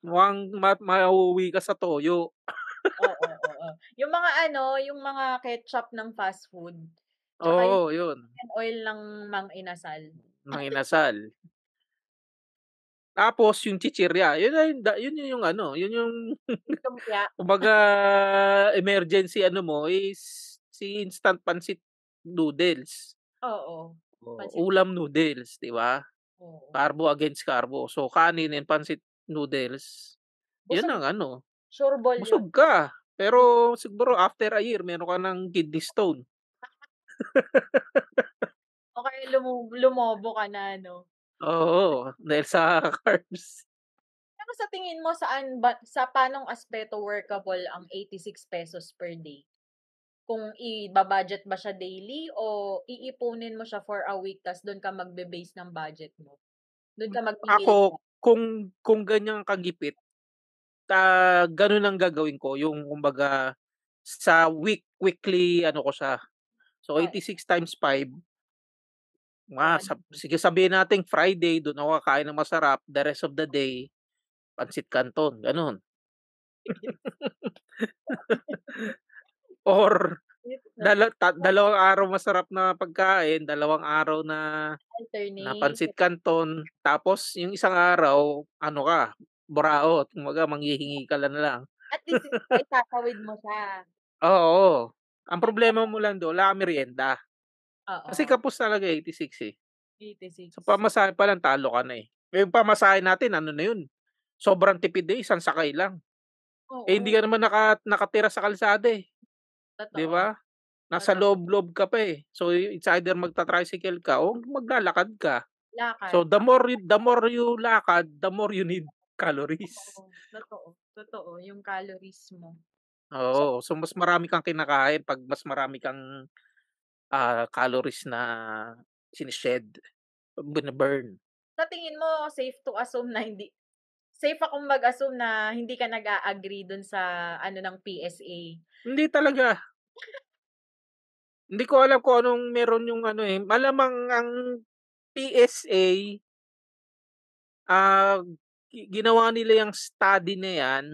mukhang ma- mauuwi ka sa toyo. Oo, oo, oo. Yung mga ano, yung mga ketchup ng fast food. Oo, yun. yung oil ng mang inasal. Mga inasal. Tapos, yung chichirya, yun, yun, yun, yun yung ano, yun yung, <laughs> kumbaga, emergency ano mo is si instant pancit noodles. Oo. O, Pancit. ulam noodles, di ba? Oo. Carbo against carbo. So, kanin and pancit noodles, yun Busog. ang ano, Sure ball yun. busog ka. Pero siguro after a year, meron ka ng kidney stone. <laughs> O kaya lumo, lumobo ka na, no? Oo, dahil sa <laughs> carbs. Pero sa tingin mo, saan ba, sa panong aspeto workable ang 86 pesos per day? Kung i-budget ba siya daily o iipunin mo siya for a week tas doon ka magbe-base ng budget mo? Doon ka magpipili. Ako, kung kung ganyan kagipit, ta ganun ang gagawin ko, yung kumbaga sa week weekly ano ko siya. So Okay. 86 times 5 mga sab- sige sabihin natin Friday doon ako kakain ng masarap, the rest of the day pansit canton, ganun. <laughs> Or dala, ta- dalawang araw masarap na pagkain, dalawang araw na alternate. na pansit canton, tapos yung isang araw ano ka, buraot, kumbaga manghihingi ka lang na lang. At least may tatawid mo siya. Oo. Ang problema mo lang doon, wala kang merienda. Oo. Kasi kapos talaga 86 eh. 86. Sa pamasahe pa lang, talo ka na eh. Yung pamasahe natin, ano na yun? Sobrang tipid eh, isang sakay lang. Oo. Eh, hindi ka naman naka, nakatira sa kalsada eh. Totoo. Di ba? Nasa loob-loob ka pa eh. So, it's either magta-tricycle ka o maglalakad ka. Lakad. So, the more, you- the more you lakad, the more you need calories. Oo. Totoo. Totoo. Yung calories mo. Oo. So, mas marami kang kinakain pag mas marami kang ah, calories na sinished, burn. Sa tingin mo, safe to assume na hindi, safe akong mag-assume na hindi ka nag-a-agree dun sa ano ng PSA. Hindi talaga. Hindi ko alam kung anong meron yung ano eh. Malamang ang PSA, ah, gi- ginawa nila yung study na yan,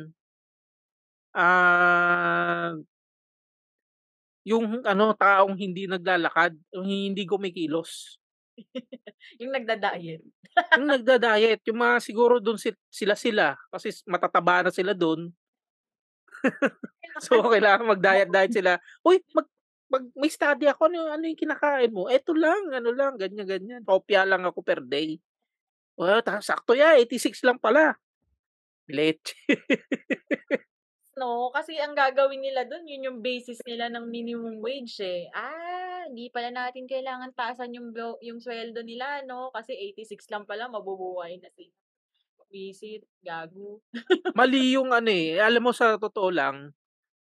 ah, yung ano, taong hindi naglalakad, yung hindi kumikilos. Yung nagda-diet. Yung nagda-diet, yung mga siguro doon sila sila kasi matataba na sila doon. <laughs> So kailangan mag-diet-diet sila. Uy, mag, mag may study ako ano, ano yung kinakain mo? Eto lang, ano lang, ganyan ganyan. Kopya lang ako per day. Well, sakto ya, 86 lang pala. Leche. <laughs> No, kasi ang gagawin nila dun, yun yung basis nila ng minimum wage eh. Ah, hindi pala natin kailangan taasan yung, yung sweldo nila, no? Kasi 86 lang pala, mabubuhay na sila. Visit, gago. <laughs> Mali yung ano eh. Alam mo sa totoo lang,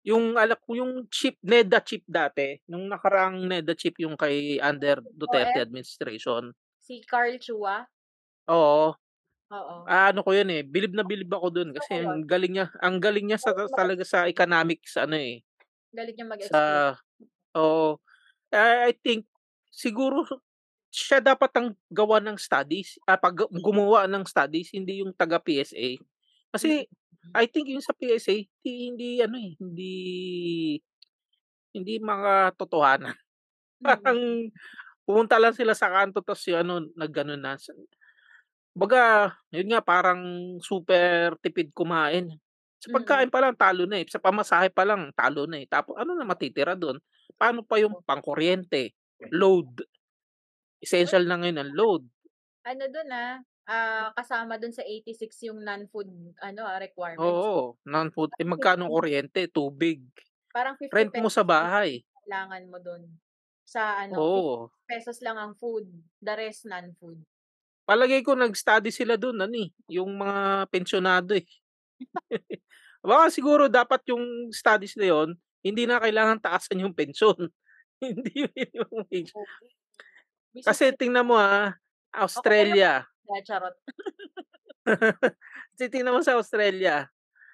yung alak ko yung chip NEDA chip dati, nung nakaraang NEDA chip yung kay under Duterte OF? administration. Si Carl Chua. Oo. Oo. Ah, ano ko 'yun, eh, bilib na bilib ako Gusto kasi yun. ang galing niya ang galing niya sa Oo, talaga sa economics ano, eh. Galing niyang mag-explain. Sa oo. I I think siguro siya dapat ang gawa ng studies, ah, pag gumawa ng studies hindi yung taga-PSA. Kasi Mm. I think yung sa PSA hindi hindi ano, eh, hindi hindi makatotohanan. Parang Mm. pumunta lang sila sa kanto ta's yung ano nag-ano na kumbaga yun nga parang super tipid kumain. Sa Mm. pagkain pa lang talo na, eh, sa pamasahe pa lang talo na, eh, tapo ano na matitira dun? Paano pa yung pangkuryente, load. Essential na ngayon ang load. Ano dun, ah, ah, kasama dun sa 86 yung non-food ano, ah, requirements. Oo, non-food eh, magkano ang kuryente, tubig, Parang 50 rent mo sa pesos bahay. kailangan mo dun. Sa ano, Oo. 50 pesos lang ang food, the rest non-food. Palagay ko nag-study sila dun ano, eh, yung mga pensyonado, eh. <laughs> Baka siguro dapat yung studies na yun, hindi na kailangan taasan yung pensyon. <laughs> Hindi yung wage. Kasi tingnan mo, ah, o kaya Australia. <laughs> Ah, charot. Kasi tingnan mo sa Australia,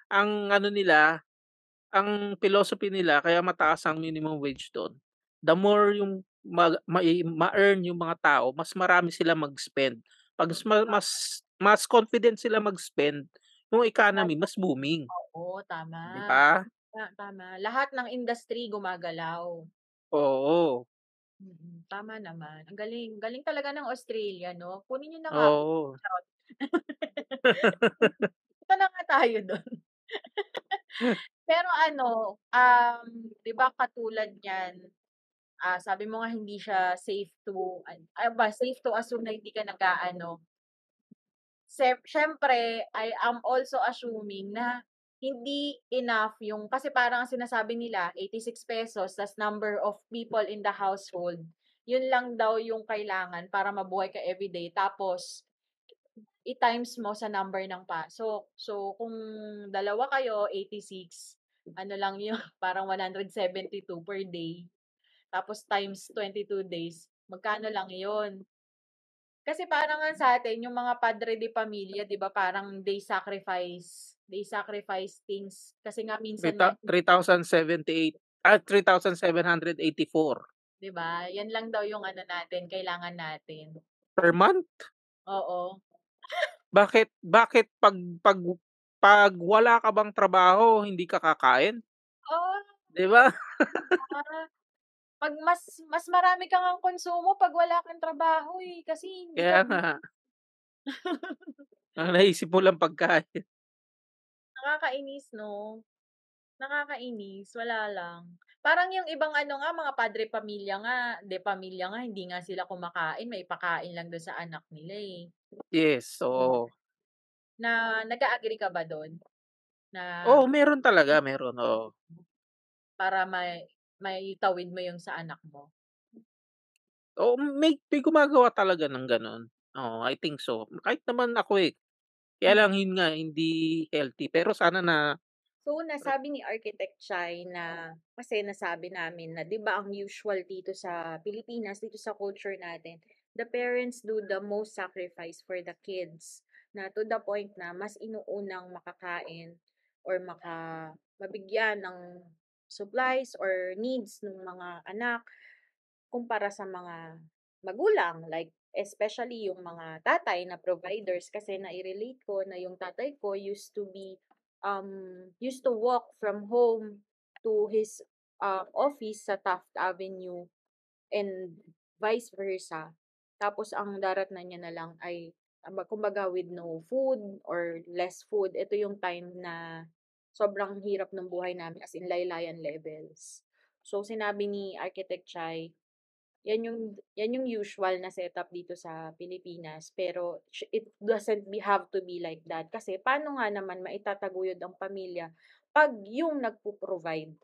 ang ano nila, ang philosophy nila kaya mataas ang minimum wage dun, the more yung mag mai ma-earn yung mga tao, mas marami sila mag-spend. 'Pag mas ma mas confident sila mag-spend, yung economy mas booming. Oo, 'Di tama. ba? Ta tama. Lahat ng industry gumagalaw. Oo. Mm, tama naman. Ang galing, galing talaga ng Australia 'no? Kunin niyo na nga. Oo. <laughs> Punta na nga tayo dun. <laughs> Pero ano, um, 'di ba katulad niyan, ah, sabi mo nga hindi siya safe to an ano ba, safe to assume na hindi ka nag-aano. Siyem siyempre, I am also assuming na hindi enough yung kasi parang ang sinasabi nila 86 pesos tas number of people in the household, yun lang daw yung kailangan para mabuhay ka everyday tapos i-times mo sa number ng pasok. So, kung dalawa kayo, 86, ano lang yun, <laughs> parang 172 per day. Tapos times 22 days, magkano lang yun? Kasi parang nga sa atin, yung mga padre de pamilya, 'di ba, parang they sacrifice they sacrifice things kasi nga minsan Three thou lang 3,078 ah, 3,784. 'di ba? Yan lang daw yung ano natin, kailangan natin. Per month? Oo. Bakit bakit 'pag 'pag 'pag wala ka bang trabaho hindi ka kakain? Oo. 'Di ba? 'Pag mas mas marami ka ngang konsumo 'pag wala kang trabaho, eh, kasi hindi Kaya ka nga. <laughs> Ang naisip mo lang pagkain. Nakakainis 'no? Nakakainis, wala lang. Parang yung ibang ano nga, mga padre pamilya nga de pamilya nga, hindi nga sila kumakain, maipakain lang dun sa anak nila, eh. Yes, oo. Na nag-a-agree ka ba dun? Na Oo, meron talaga, meron, oo. para may maitawid mo yung sa anak mo? Oo, may may gumagawa talaga ng gano'n. Oo, I think so. Kahit naman ako, eh. Kaya lang yun nga hindi healthy, pero sana na So, nasabi ni Architect Chai na kasi nasabi namin na 'di ba ang usual dito sa Pilipinas, dito sa culture natin, the parents do the most sacrifice for the kids. Na to the point na mas inuunang makakain or maka mabigyan ng supplies or needs nung mga anak kumpara sa mga magulang. Like, especially yung mga tatay na providers kasi nai-relate ko na yung tatay ko used to be um, used to walk from home to his uh, office sa Taft Avenue and vice versa. Tapos ang daratnan niya na lang ay kumbaga with no food or less food. Ito yung time na sobrang hirap ng buhay namin as in laylayan levels. So sinabi ni Architect Chai, yan yung yan yung usual na setup dito sa Pilipinas pero it doesn't be have to be like that. Kasi paano nga naman maitataguyod ang pamilya pag yung nagpo-provide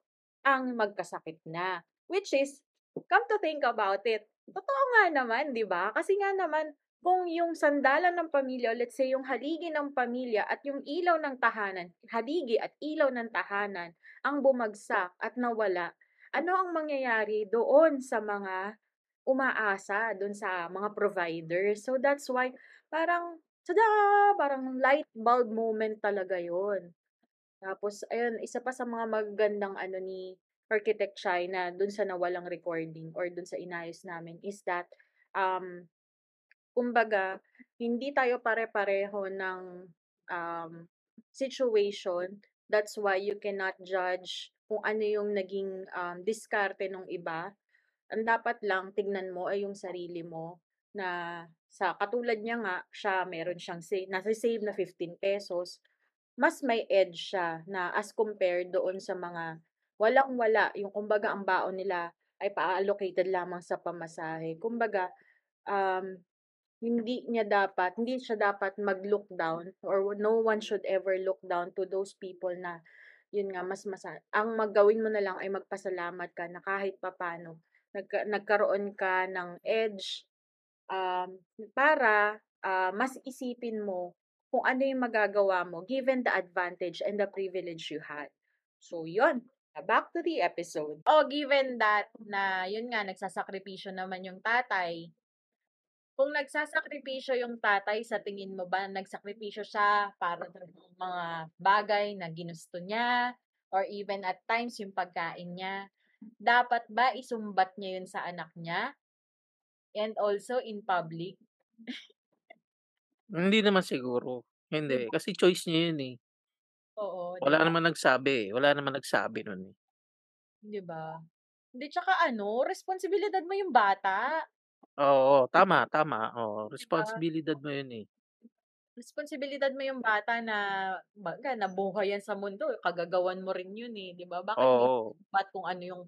ang magkasakit na? Which is come to think about it totoo nga naman 'di ba? Kasi nga naman kung yung sandalan ng pamilya let's say yung haligi ng pamilya at yung ilaw ng tahanan haligi at ilaw ng tahanan ang bumagsak at nawala ano ang mangyayari doon sa mga umaasa doon sa mga providers. So that's why parang tada! Parang light bulb moment talaga yun. Tapos, ayun, isa pa sa mga magagandang ano ni Architect China dun sa nawalang recording or dun sa inayos namin is that, um, kumbaga, hindi tayo pare-pareho ng um, situation. That's why you cannot judge kung ano yung naging um, diskarte ng iba. Ang dapat lang tignan mo ay yung sarili mo na sa katulad niya nga, siya meron siyang say, nasa save na 15 pesos, mas may edge siya na as compared doon sa mga walang-wala, yung kumbaga ang baon nila ay pa-allocated lamang sa pamasahe. Kumbaga, um, hindi niya dapat, hindi siya dapat mag-look down or no one should ever look down to those people na yun nga mas masa ang maggawin mo na lang ay magpasalamat ka na kahit papano nagka, nagkaroon ka ng edge um, para uh, mas isipin mo kung ano yung magagawa mo given the advantage and the privilege you had. So, yun. Back to the episode. Oh, given that na yun nga, nagsasakripisyo naman yung tatay, kung nagsasakripisyo yung tatay, sa tingin mo ba nagsakripisyo siya para sa mga bagay na ginusto niya or even at times yung pagkain niya? Dapat ba isumbat niya yun sa anak niya? And also in public? Hindi naman siguro. Hindi. Kasi choice niya yun eh. Oo. Wala diba? naman nagsabi eh. Wala naman nagsabi nun eh. Di ba? Hindi, tsaka ano, responsibilidad mo yung bata. Oo, tama, tama. Oo, Diba? responsibilidad mo yun eh. Responsibilidad mo yung bata na, baga, nabuhay yan sa mundo. Kagagawan mo rin yun eh, di ba? Bakit Oo. ba't kung ano yung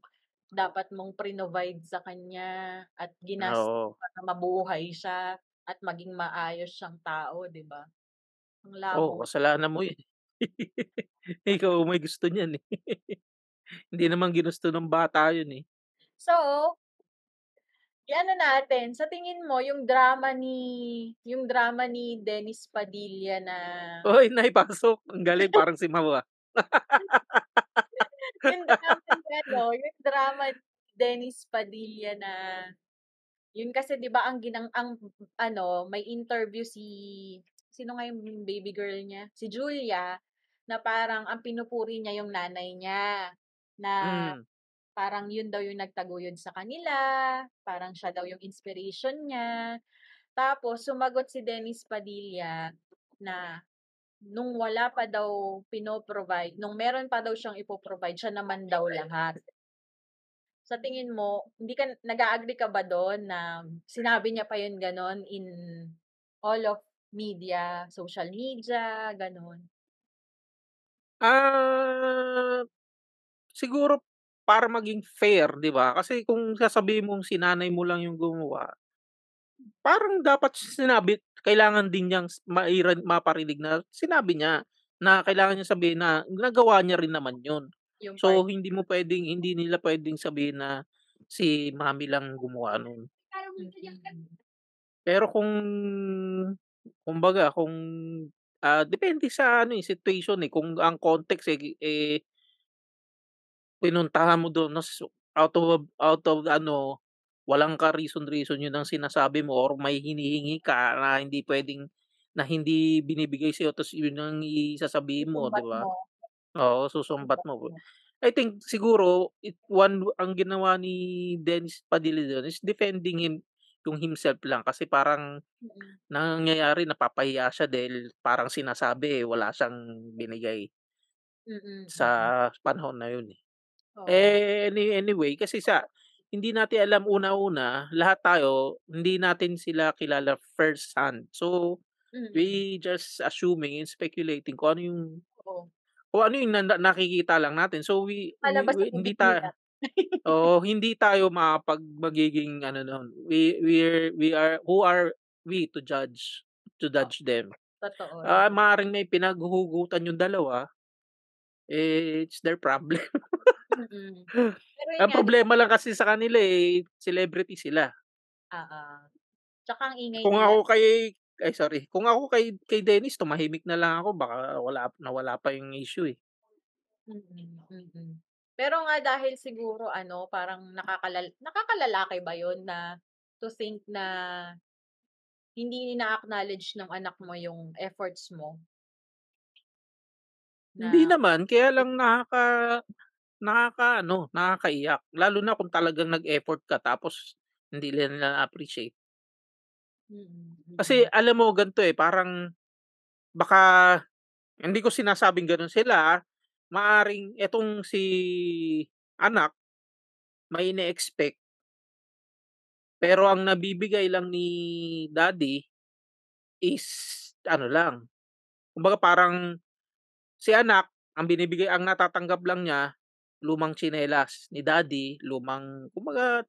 dapat mong pre-provide sa kanya at ginastos Oo. para mabuhay siya at maging maayos siyang tao, di ba? Ang Oo, labo. kasalanan mo yun. <laughs> Ikaw may gusto niyan eh. <laughs> Hindi naman ginusto ng bata yun eh. So, i-ano natin, sa tingin mo, yung drama ni, yung drama ni Dennis Padilla na, Hoy, naipasok. Ang galing, <laughs> parang si Mawa. <laughs> yung drama ni, ano, yung drama ni Dennis Padilla na, yun kasi 'di ba ang ginang ang ano, may interview si sino nga yung baby girl niya? Si Julia na parang ang pinupuri niya yung nanay niya na Mm. Parang yun daw yung nagtaguyod sa kanila, parang siya daw yung inspiration niya. Tapos sumagot si Dennis Padilla na nung wala pa daw pino-provide, nung meron pa daw siyang ipo-provide, siya naman daw lahat. Sa tingin mo, hindi ka nag-a-agree ka ba doon na sinabi niya pa yun ganon in all of media, social media, ganon? Ah, siguro para maging fair, 'di ba? Kasi kung sasabihin mong si nanay mo lang yung gumawa, parang dapat sinabi kailangan din niyang mairan maparinig na sinabi niya na kailangan niyang sabihin na nagawa niya rin naman yun. Yung So, part hindi mo puwedeng hindi nila puwedeng sabihin na si mommy lang gumawa nun. mm. Pero kung kumbaga kung, ah, depende sa ano, eh, situation, eh, kung ang context, eh, eh pinuntahan mo dun nas out of out of ano, walang ka-reason-reason yun ang sinasabi mo or may hinihingi ka na hindi puwedeng na hindi binibigay sa'yo ta's yun ang isasabihin mo, 'di ba? Oo, susumbat mo. mo. I think siguro it one ang ginawa ni Dennis Padilla dun is defending him yung himself lang kasi parang Mm. nangyayari napapahiya siya dahil parang sinasabi, eh, wala siyang binigay Mm, mm. sa panahon na yun, eh. Oo. Eh, any anyway kasi sa hindi natin alam una-una, lahat tayo hindi natin sila kilala first hand. So, Mm. we just assuming and speculating kung ano yung Oo. kung ano yung na nakikita lang natin. So, we we Palabas we hindi bibig nila. ta oo, <laughs> hindi tayo makakapag magiging ano nun, we we're we are who are we to judge to judge them. Totoo Ah, yan. maaaring may pinaghuhugutan yung dalawa, eh, it's their problem. <laughs> Mm. <laughs> Pero yun Ang nga, problema lang kasi sa kanila, eh, celebrity sila. Oo. Tsaka ang ingay Kung nila. ako kay ay sorry, kung ako kay kay Dennis tumahimik na lang ako baka wala nawala pa yung issue, eh. Mm, mm. Pero nga dahil siguro ano, parang nakakalal nakakalalaki ba yun na to think na hindi ina-acknowledge ng anak mo yung efforts mo? Hindi Na naman, kaya lang nakaka nakakaano, nakakaiyak. Lalo na kung talagang nag-effort ka tapos hindi nila na-appreciate. Mm, Kasi mm. alam mo ganito, eh, parang baka hindi ko sinasabing gano'n sila, ah. Maaaring itong si anak may ine-expect pero ang nabibigay lang ni daddy is ano lang, kumbaga parang si anak ang binibigay ang natatanggap lang niya lumang tsinelas, ni daddy lumang kumbaga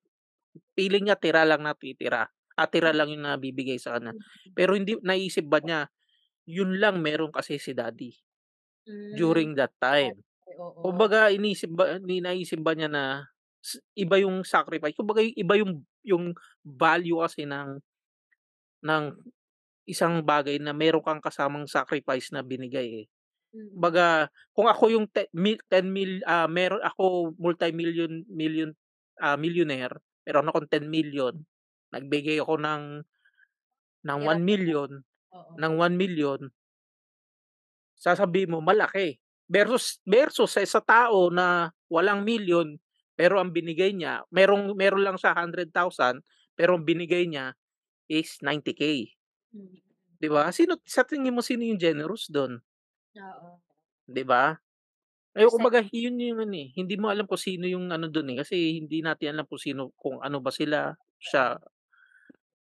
feeling niya tira lang natitira, ah, tira lang yung nabibigay sa kanya. Pero hindi naisip ba niya, yun lang meron kasi si daddy Hmm, during that time. oo. Kumbaga inisip ba ni naisip ba niya na iba yung sacrifice, kumbaga iba yung yung value kasi ng ng isang bagay na meron kang kasamang sacrifice na binigay, eh. Mm. Kumbaga kung ako yung te mi 10 mil ah, meron ako multi-million million, ah, millionaire, meron akong 10,000,000 nagbigay ako ng ng Hirap 1,000,000 Oo. ng 1,000,000 sasabihin mo malaki versus versus sa sa tao na walang milyon pero ang binigay niya merong meron lang siya 100,000 pero ang binigay niya is 90K. Mm. 'Di ba? Sino sa tingin mo sino yung generous dun? Oo. 'Di ba? Eh, kumbaga yun yung ano, eh, hindi mo alam kung sino yung ano dun, eh, kasi hindi natin alam kung sino kung ano ba sila, siya.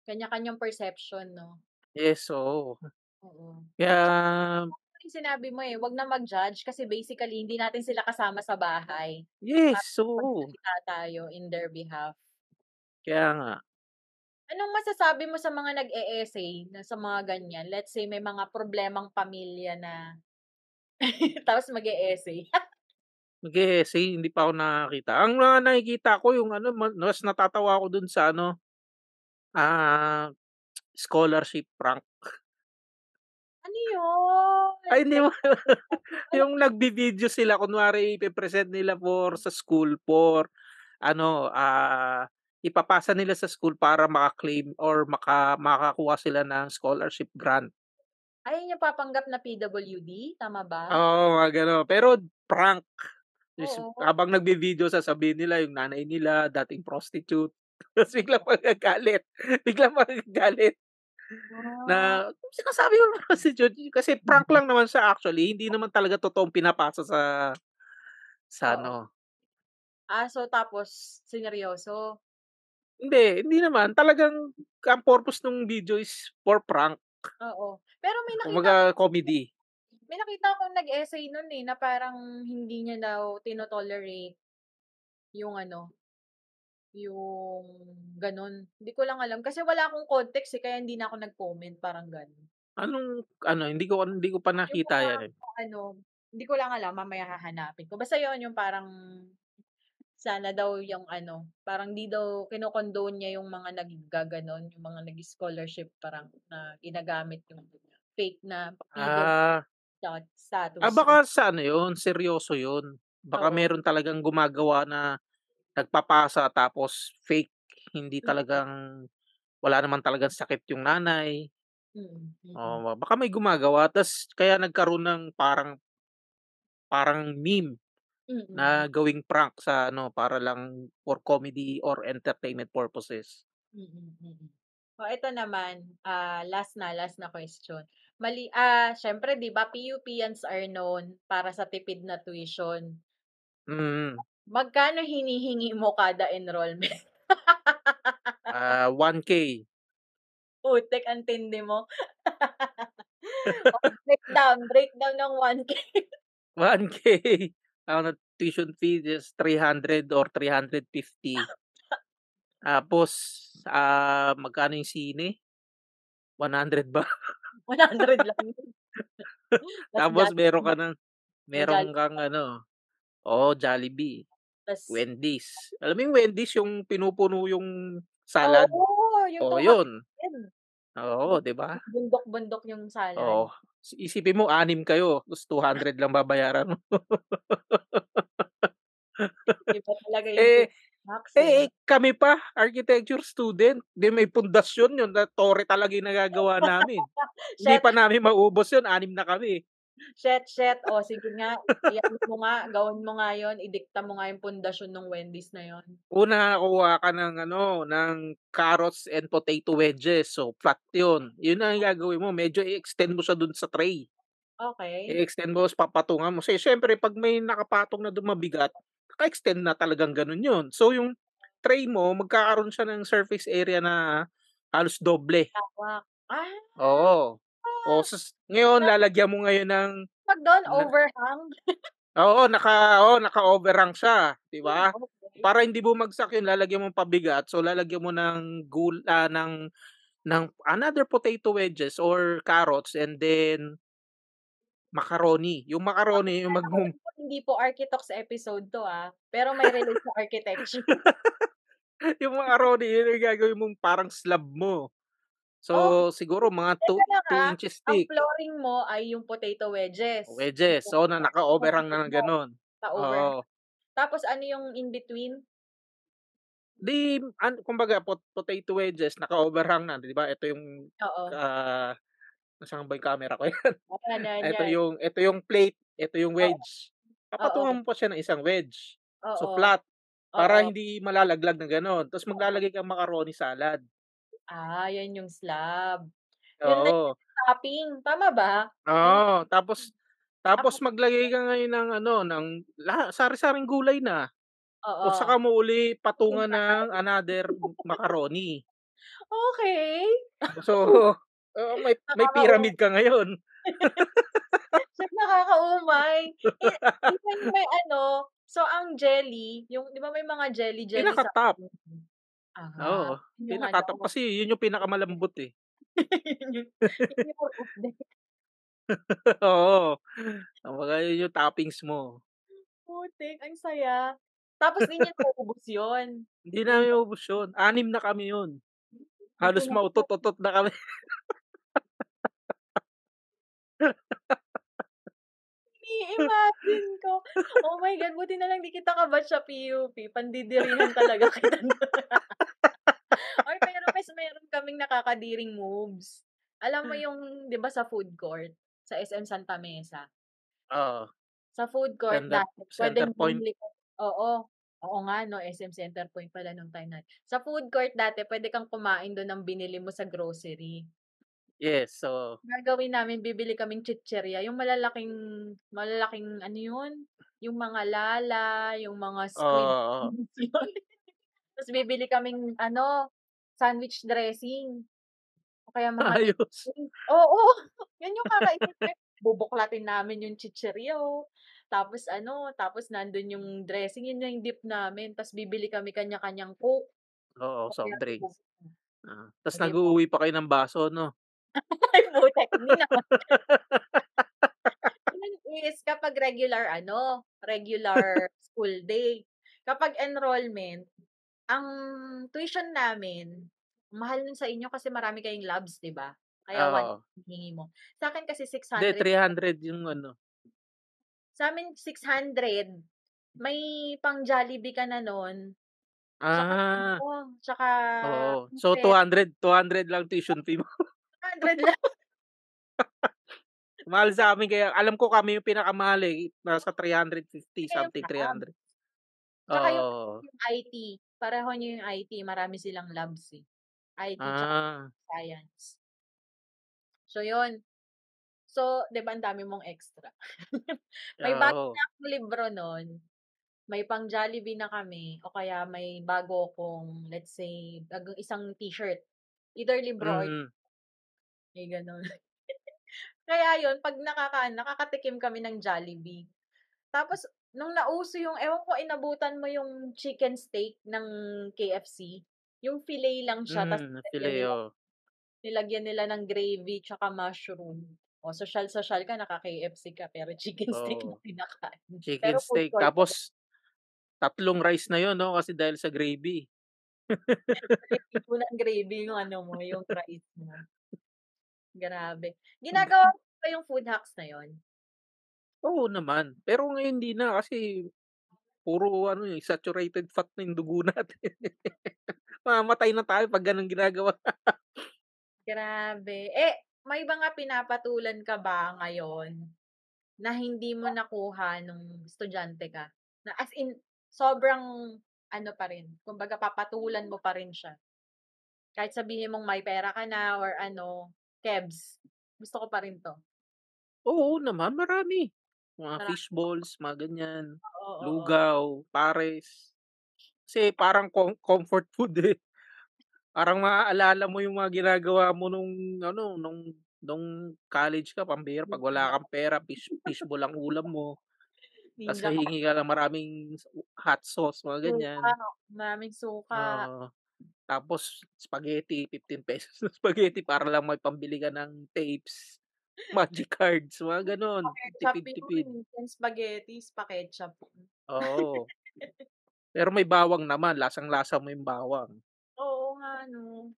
Kanya-kanyang perception 'no? Yes, oo. Oo. Kaya Tama yung sinabi mo, eh, wag na mag-judge kasi basically hindi natin sila kasama sa bahay. Yes, oo. magsalita tayo in their behalf. Kaya nga. Anong masasabi mo sa mga nag-e-essay na sa mga ganyan? Let's say may mga problemang pamilya na <laughs> tapos mag-e-essay. <laughs> Mag-e-essay, hindi pa ako nakakita. Ang mga nakikita ko yung ano, ma mas natatawa ako dun sa ano, ah, scholarship prank. Ano yun? Ay, hindi mo <laughs> yung nagvi-video sila kunwari ipe-present nila for sa school for ano, ah, ipapasa nila sa school para maka-claim or maka makakuha sila ng scholarship grant. Ay, yung papanggap na PWD, tama ba? Oo, mga gano'n. Pero prank. Oo. habang nagvi-video sasabihin nila yung nanay nila dating prostitute, <laughs> tapos biglang magagalit, biglang magagalit. Ah. Na sinasabi mo naman prostitute kasi prank lang naman siya actually, hindi naman talaga totoong pinapasa sa sa Oo. ano. Ah, so tapos sineryoso? Hindi, hindi naman. Talagang ang purpose nung video is for prank. Oo. Pero may nakita Kumbaga ako comedy. may nakita akong nag-essay nun, eh, na parang hindi niya daw tino-tolerate yung ano, yung gano'n. Hindi ko lang alam kasi wala akong context, eh, kaya hindi na ako nag-comment, parang gano'n. Anong ano, hindi ko hindi ko pa nakita mga yan, eh. ano, hindi ko lang alam, mamaya hahanapin ko. Basta yun yung parang sana daw yung ano, parang di daw kino-condone niya yung mga naggaganon, yung mga nag-scholarship parang na ginagamit yung fake na Ah. stat status. Ah, baka sa ano yun, seryoso yun. Baka Oo. meron talagang gumagawa na nagpapasa tapos fake, hindi Mm. talagang wala naman talagang sakit yung nanay. Mm, mm. Oo, baka may gumagawa ta's kaya nagkaroon ng parang parang meme na Mm. gawing prank sa ano, para lang for comedy or entertainment purposes. Mm, mm. Oh, ito naman, ah, last na, last na question. Mali ah, siyempre 'di ba PUPians are known para sa tipid na tuition. Mm. Magkano hinihingi mo kada enrollment? Ah, 1K. Putik ang tindi mo. <laughs> Oh, breakdown, breakdown ng 1K. 1K. <laughs> Ano, tuition fee is 300 or 350. Tapos, ah, magkano yung sine? 100 ba? <laughs> 100 lang <laughs> Tapos meron ka ng meron kang ano, oo, Jollibee, Tas Wendy's. Alam mo yung Wendy's yung pinupuno yung salad? Oo, yung Oo, 200. yun. Oo, 'di ba? Bundok-bundok yung salad. Oo. Isipin mo 6 kayo, tapos 200 lang babayaran mo. Iba talaga yung Eh, Eh, eh, kami pa, architecture student. Di may pundasyon yun. Na tore talaga yung nagagawa namin. Hindi pa namin maubos yun. Anim na kami. Shit, shit. O, sige nga. Iyan mo nga. Gawin mo nga yun. Idikta mo nga yung pundasyon ng Wendy's na yun. Una, kuha ka ng, ano, ng carrots and potato wedges. So, flat yun. Yun ang gagawin mo. Medyo i-extend mo siya dun sa tray. Okay. I-extend mo, papatungan mo. Kasi, syempre, pag may nakapatong na dun mabigat, naka-extend na talagang ganun yun. So, yung tray mo, magkakaroon siya ng surface area na halos doble. Ah, Oo. O, sus- ngayon, lalagyan mo ngayon ng, pag doon, overhang. oo, naka, oo, naka-overhang siya. Di ba? Okay. Para hindi bumagsak yun, lalagyan mo pabigat. So, lalagyan mo ng gul, ah, ng, ng another potato wedges or carrots and then macaroni. Yung macaroni, yung mag, hindi po Architox episode to ah. Pero may relate sa architecture. <laughs> yung macaroni, yun yung gagawin mong parang slab mo. Oh, So, siguro mga 2 teka lang 2 ah. inches Ang thick. flooring mo ay yung potato wedges. Wedges. So, na naka-overhang na ng ganun. Sa overhang. Oo. Tapos ano yung in between? Di, an, kumbaga, pot, potato wedges, naka-overhang na, di ba? Ito yung, Oo. ah, nasaan ba yung camera ko yan? <laughs> Ayan, yan, <laughs> ito yung, ito yung plate, ito yung Oo. wedge. Oo. Papatungan mo pa siya ng isang wedge. So, Oo. flat. Para Oo. hindi malalaglag na gano'n. Tapos Oo. maglalagay kang macaroni salad. Ah, yan yung slab. Yun na Oo. yung topping. Tama ba? Yun Oo. Tapos, tapos ako. maglagay ka ngayon ng ano, ng la- sari-saring gulay na. O Oo. saka mo uli patungan ng another macaroni. Okay. So, oo, may, <laughs> may Nakakaumay. pyramid ka ngayon. <laughs> Siya nakakaumay. Eh, <laughs> may ano, so ang jelly, yung, di ba may mga jelly-jelly sa Pinaka-top. Ah, Oo. yun yung ano. Kasi yun yung pinakamalambot eh. <laughs> yun yung, yun yung. <laughs> Oo. Kumbaga yun yung toppings mo. Putik, ang saya. Tapos di niya naubos yun. Hindi namin ubus yun. Anim na kami yun. Hindi Halos na mautot-utot na kami. <laughs> Ini-imagine ko. Oh my God, buti na lang di kita kabatch sa PUP. Pandidirihan talaga kita. <laughs> Or pero mas meron kaming nakakadiring moves. Alam mo yung, di ba sa food court, sa SM Santa Mesa, Oo. sa food court Center, dati, center point. bumili. Oo. Oo nga, no, SM Center Point pala nung time na. Sa food court dati, pwede kang kumain doon ng binili mo sa grocery. Yes. So, Gagawin namin, bibili kaming chicherya. Yung malalaking, malalaking, ano yun? Yung mga lala, yung mga squid. oo. yun. <laughs> Tapos bibili kaming, ano, sandwich dressing. O kaya <laughs> mga Ayos. dipping. Oo, <laughs> yan yung kakainin. ko. Bubuklatin namin yung chicheryo. Tapos ano, tapos nandun yung dressing, yun yung dip namin. Tapos bibili kami kanya-kanyang coke. Oo, soft drinks. Ah. Tapos O, di ba? nag-uuwi pa kayo ng baso, no? Ay, putek. Hindi naman. Yun is kapag regular, ano, regular school day. Kapag enrollment, ang tuition namin, mahal nun sa inyo kasi marami kayong labs, di ba? Kaya Oo. 1 hingi mo. Sa akin kasi Hindi, 600. 300 yung ano. Sa amin, 600. May pang Jollibee ka na nun. Tsaka, Ah. ano, tsaka, Oo. So, buffet. 200. 200 lang tuition fee mo. 100 lang. <laughs> Mahal sa amin. Kaya alam ko kami yung pinakamahal eh. Nasa 350 Kaya yung something, lab. 300. Tsaka yung, Oo. yung IT. Pareho nyo yung IT. Marami silang labs eh. IT Ah. science. So, yun. So, di ba ang dami mong extra? <laughs> may bago Oo. na akong libro nun. May pang Jollibee na kami. O kaya may bago kong, let's say, bagong isang t-shirt. Either libro or Mm. May ganun. <laughs> kaya yun, pag nakaka, nakakatikim kami ng Jollibee. Tapos, nung nauso yung, ewan ko, inabutan mo yung chicken steak ng KFC. Yung fillet lang siya. Mm, nilagyan filet, nila, oh. nilagyan nila ng gravy tsaka mushroom. O, social-social ka, naka-KFC ka, pero <laughs> chicken steak Oo. na kinakain. Chicken Pero steak. Tapos, tatlong rice na yun, no? Kasi dahil sa gravy. <laughs> Mo ng gravy yung ano mo, yung rice mo. Grabe. Ginagawa mo ba yung food hacks na yon? Oo naman. Pero ngayon hindi na kasi puro ano eh, saturated fat na yung dugo <laughs> natin. Mamamatay na tayo pag ganun ginagawa. Grabe. Eh, may mga pinapatulan ka ba ngayon na hindi mo nakuha nung estudyante ka? Na as in, sobrang ano pa rin. Kumbaga, papatulan mo pa rin siya. Kahit sabihin mong may pera ka na or ano, kebs. Gusto ko pa rin to. Oo naman, marami. Mga Marami. fish balls, mga ganyan. Oo, oo. Lugaw, pares. Kasi parang com- comfort <laughs> food eh. Parang maaalala mo yung mga ginagawa mo nung ano, nung nung college ka, pambira, pag wala kang pera, fish, fishball ang ulam mo. Tapos Ninja ka. hihingi ka ng maraming hot sauce, mga ganyan. Suka. Maraming suka. Oo. Tapos spaghetti, 15 pesos na <laughs> spaghetti para lang may pambili ka ng tapes, <laughs> magic cards, mga. Ketchup Tipid-tipid. spaghetti, pa-ketchup. Oo. <laughs> Pero may bawang naman, lasang-lasa mo yung bawang. Oo nga, no.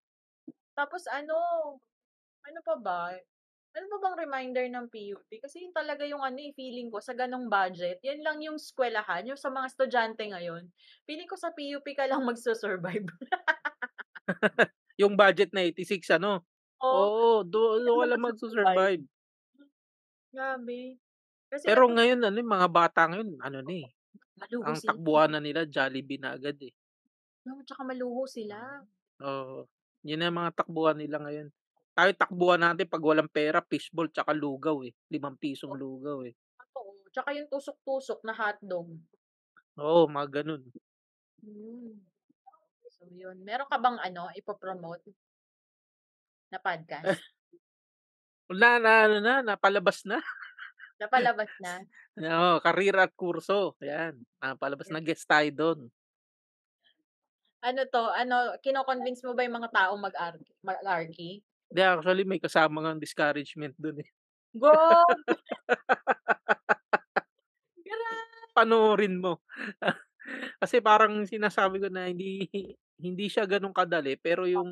Tapos ano, ano pa ba? Ano pa bang reminder ng PUP? Kasi yun talaga yung ano eh, feeling ko sa ganong budget. Yan lang yung eskwelahan, yung sa mga estudyante ngayon. Feeling ko sa PUP ka lang <laughs> magsusurvive. <laughs> Yung budget na 86, ano? Oo, Oo, doon do, ka lang magsusurvive. grabe. Kasi Pero ano, ngayon, ano, yung mga bata ngayon, ano na eh, maluho ang sila. takbuhan na nila, Jollibee na agad eh. No, tsaka maluho sila. Oo. Yun na yung mga takbuhan nila ngayon. Tayo takbuhan natin pag walang pera, fishball tsaka lugaw eh. Limang pisong lugaw eh. Totoo. Tsaka yung tusok-tusok na hotdog. Oo, mga ganun. Mm. So, yun. Meron ka bang ano, ipopromote na podcast? <laughs> Na, na, ano na, napalabas na. <laughs> Napalabas na? Oo, karir at kurso. Yan. Napalabas na guest tayo doon. Ano to? Ano, kino-convince mo ba yung mga taong mag-arky? Mag-arky? Hindi, actually, may kasama ng discouragement doon eh. Go! <laughs> Grabe! Panoorin mo. <laughs> Kasi parang sinasabi ko na hindi hindi siya ganun kadali pero yung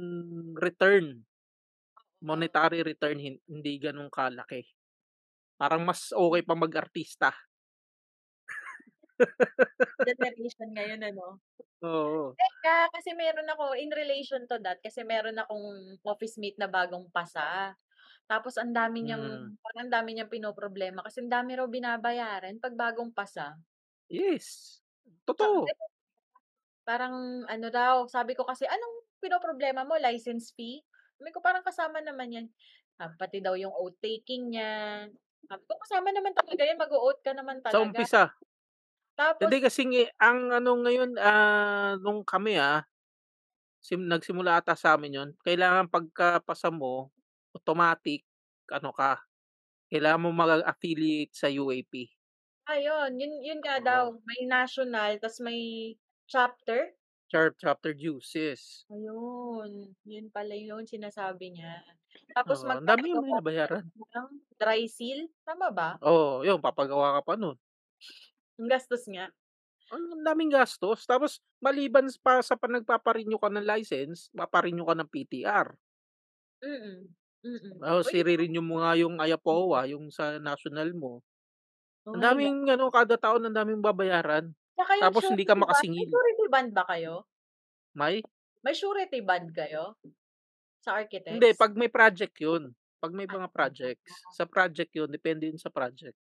return monetary return hin- hindi ganun kalaki. Parang mas okay pa mag-artista. Generation ngayon, ano? Oo. Teka, kasi meron ako, in relation to that, kasi meron akong office mate na bagong pasa. Tapos ang dami niyang, Mm. parang ang dami niyang pinoproblema kasi ang dami raw binabayaran pag bagong pasa. Yes. Sa- Totoo. Parang ano daw, sabi ko kasi, anong pinoproblema mo? License fee? Sabi ko, parang kasama naman yan. Ah, pati daw yung oath taking niya. Sabi ko, kasama naman talaga yan. Mag-oath ka naman Sa talaga. umpisa. Tapos, Hindi kasi ngi- ang ano ngayon ah nung kami ah sim, nagsimula ata sa amin yon. Kailangan pagkapasa mo automatic ano ka. Kailangan mo mag-affiliate sa UAP. ayun, yun, yun nga Oo. daw. May national, tas may chapter. Chap- chapter dues, yes. Ayun. Yun pala yun sinasabi niya. Tapos Oo, ang dami yung binabayaran. ng dry seal? Tama ba? Oo, yun, papagawa ka pa nun. Ang gastos nga. Ang ang daming gastos. Tapos, maliban pa sa pa nagpaparenew ka ng license, paparenew ka ng PTR. Mm-mm. Mm-mm. Oh, Uy, sire-renew mo nga yung Ayapowa, yung sa national mo. oh Ang daming, ano, kada taon, ang daming babayaran. Yung Tapos, hindi ka surety band, may makasingil. surety band ba kayo? May? May surety band kayo? Sa architects? Hindi, pag may project yun. Pag may mga projects. Sa project yun, depende yun sa project.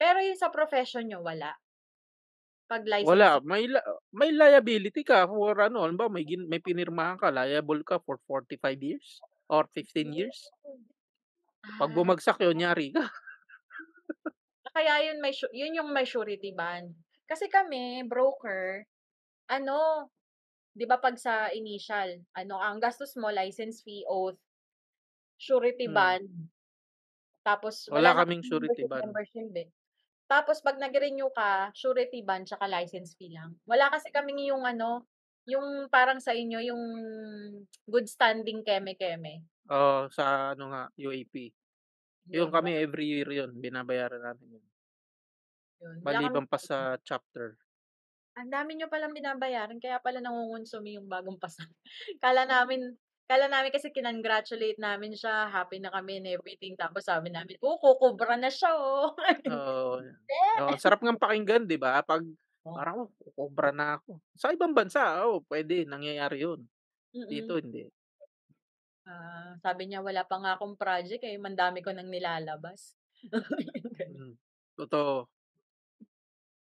Pero yung sa profession nyo, wala? Pag license? Wala, may la- may liability ka for ano, ba, may gin, may pinirmahan ka, liable ka for 45 years or 15 years. Pag Ah, bumagsak yun, nyari ka. <laughs> kaya yun, may, yun yung may surety band. Kasi kami, broker, ano, di ba pag sa initial, ano, ang gastos mo, license fee, oath, surety Hmm. band, tapos Wala wala, kaming surety band. membership eh. Tapos pag nag-renew ka, surety band tsaka license fee lang. Wala kasi kaming yung ano, yung parang sa inyo, yung good standing keme-keme. Oh, sa ano nga, UAP. Yung Yun, kami every year yun, binabayaran namin yun. yun. Maliban pa sa chapter. Ang dami nyo palang binabayaran, kaya pala nangungonsumi yung bagong pasan. <laughs> kala namin, kala namin kasi kinongratulate namin siya, happy na kami and everything. Tapos sabi namin, oh, kukubra na siya, oh. <laughs> Oo. Oh, ang sarap ng pakinggan, 'di ba? Pag Oo. Parang, oh, kukobra na ako. Sa ibang bansa, oh, pwede, nangyayari yun. Mm. Dito, hindi. Ah, sabi niya wala pa nga akong project eh, mandami ko nang nilalabas. <laughs> Mm. Totoo.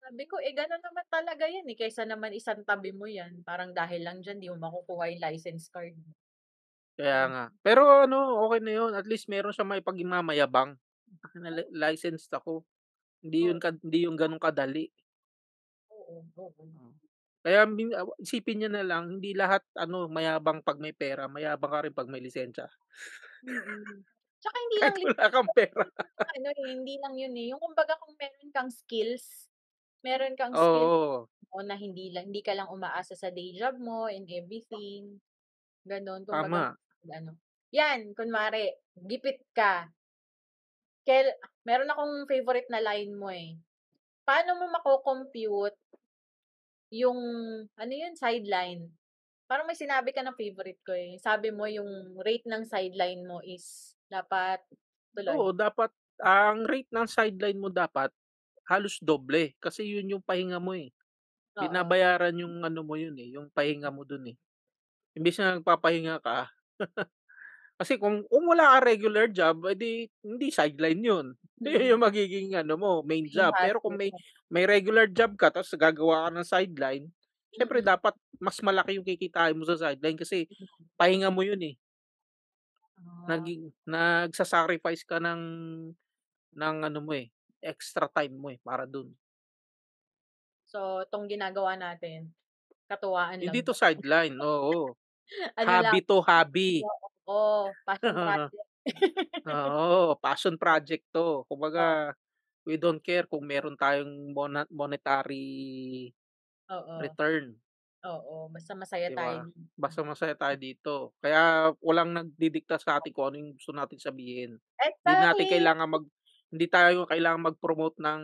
Sabi ko, eh gano'n naman talaga yan eh, kaysa naman isang tabi mo yan. Parang dahil lang dyan, di mo makukuha yung license card mo. Kaya nga. Pero ano, okay na yun. At least meron siya may pagmamayabang. Na li- licensed ako. Hindi yun, ka- hindi yung ganun kadali. Oo, oo. Kaya ah, isipin niya na lang, hindi lahat ano mayabang pag may pera, mayabang ka rin pag may lisensya. Mm. <laughs> Tsaka hindi lang Kahit wala kang pera. ano eh, hindi lang yun eh. Yung kumbaga kung meron kang skills, meron kang skills Oo. mo na hindi lang hindi ka lang umaasa sa day job mo and everything. Ganon. Tama. ano. Yan, kunwari, gipit ka. Kel, meron akong favorite na line mo eh. Paano mo mako-compute yung, ano yun, sideline? Parang may sinabi ka ng favorite ko eh. Sabi mo yung rate ng sideline mo is dapat tuloy. Oo, dapat ang rate ng sideline mo dapat halos doble kasi yun yung pahinga mo eh. Oo. Binabayaran yung ano mo yun eh, yung pahinga mo dun eh. Imbis na nagpapahinga ka. <laughs> kasi kung, kung wala ka regular job, edi hindi sideline yun. <laughs> Yun Mm. yung magiging ano mo, main job. Pero kung may may regular job ka tapos gagawa ka ng sideline, syempre Mm. dapat mas malaki yung kikitain mo sa sideline kasi pahinga mo yun eh. Ah. Naging nagsa-sacrifice ka ng ng ano mo eh, extra time mo eh para dun. So, tong ginagawa natin, katuwaan lang. Hindi to sideline, oo. Ano lang, Hobby to hobby. <laughs> oo, passion <laughs> project. <laughs> Oo, passion project to. Kumbaga, we don't care kung meron tayong mona- monetary Oo, return. oo, basta masaya Di tayo. ba? Basta masaya tayo dito. Kaya walang nagdidikta sa atin kung ano yung gusto natin sabihin. Hindi natin Exactly. kailangan mag hindi tayo kailangan mag-promote ng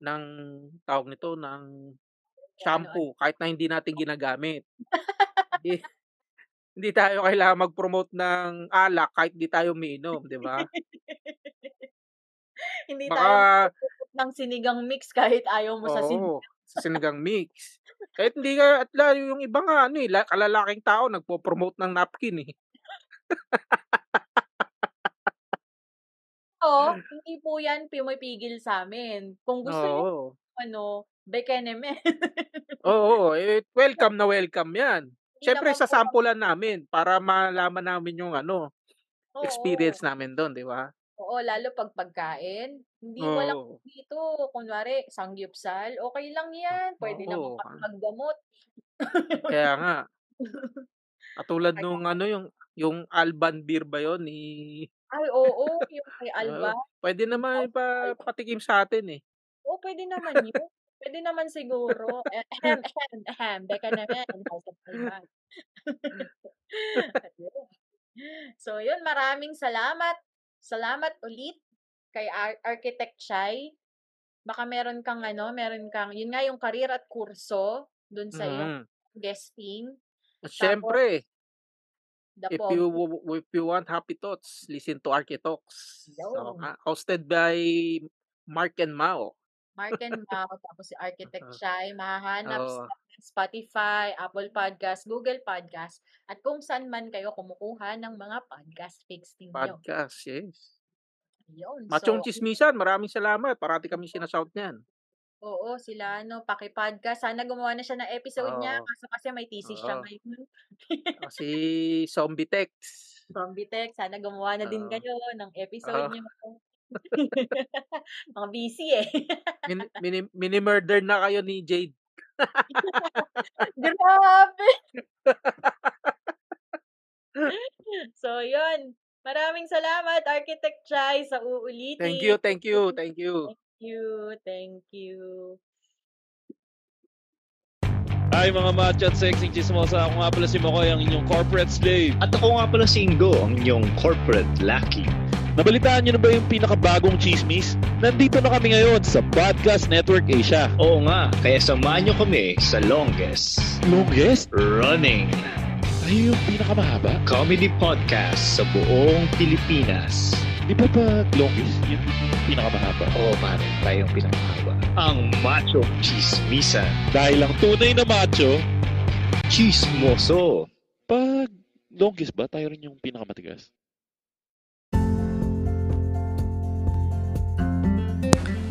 ng tawag nito ng Ano, shampoo kahit na hindi natin ginagamit. hindi, hindi tayo kailangan mag-promote ng alak kahit di tayo umiinom, di ba? <laughs> Hindi tayo Baka magpuput ng sinigang mix kahit ayaw mo sa sinigang. oo, sa sinigang mix. Kahit hindi ka at la, yung iba nga ano eh, la- kalalaking tao nagpo-promote ng napkin eh. Oo, <laughs> hindi po yan pumipigil sa amin. Kung gusto Oo. ano, bekenemen. Oo, <laughs> eh, welcome na welcome 'yan. Siyempre naman sasampulan namin para malaman namin yung ano, Oo, experience namin doon, di ba? oo, lalo pag pagkain. Hindi walang Oo. dito, kunwari, sangyupsal, okay lang yan. Pwede naman Oo. kami maggamot. Kaya nga. Katulad nung ano yung yung Alban beer ba yon ni Ay, oo, yung kay <laughs> Oo. Alba. Pwede naman ipa patikim sa atin eh. Oo, pwede naman yun. Pwede naman siguro. <laughs> Eh, Ahem, ahem, ahem. Beka naman. House of Alban. Ayun. so, yun. Maraming salamat. Salamat ulit kay Ar- Architect Chai. Baka meron kang ano, meron kang, yun nga yung career at kurso dun sa Mhm. guesting. At syempre, The if you if you want happy thoughts, listen to Architalks. So, hosted by Mark and Mao. Mark and <laughs> Mau, tapos si Architect Oo. Chai, mahahanap Oo. sa Spotify, Apple Podcast, Google Podcast, at kung saan man kayo kumukuha ng mga podcast fix ninyo. Podcast, yes. Yun. Machong So, Chismisan, maraming salamat. Parati kami sinashout niyan. oo, sila ano, paki-podcast. Sana gumawa na siya ng episode niya Oo. kaso kasi may thesis siya Oo. ngayon. Ah, Si Zombie Tex. <laughs> Zombie Tech, sana gumawa na din Oo. kayo ng episode Oo. niyo. <laughs> Mga busy eh. Min, mini, mini-murder na kayo ni Jade. <laughs> Grabe! <laughs> so, yun. Maraming salamat, Architect Chai, sa uulitin. Thank you, thank you, thank you. Thank you, thank you. Hi mga macho at sexy chismosa. Ako nga pala si Makoy, ang inyong corporate slave. At ako nga pala si Ingo, ang inyong corporate lucky. Nabalitaan nyo na ba yung pinakabagong chismis? Nandito na kami ngayon sa Podcast Network Asia. Oo nga, kaya samahan nyo kami sa longest Longest? running Ay, yung pinakamahaba? comedy podcast sa buong Pilipinas. Di ba pag longest, yung pinakamahaba? Oo, pare. Tayo yung pinakamahaba. Ang macho chismisan. Dahil ang tunay na macho, Chismoso. pag longest ba, tayo rin yung pinakamatigas?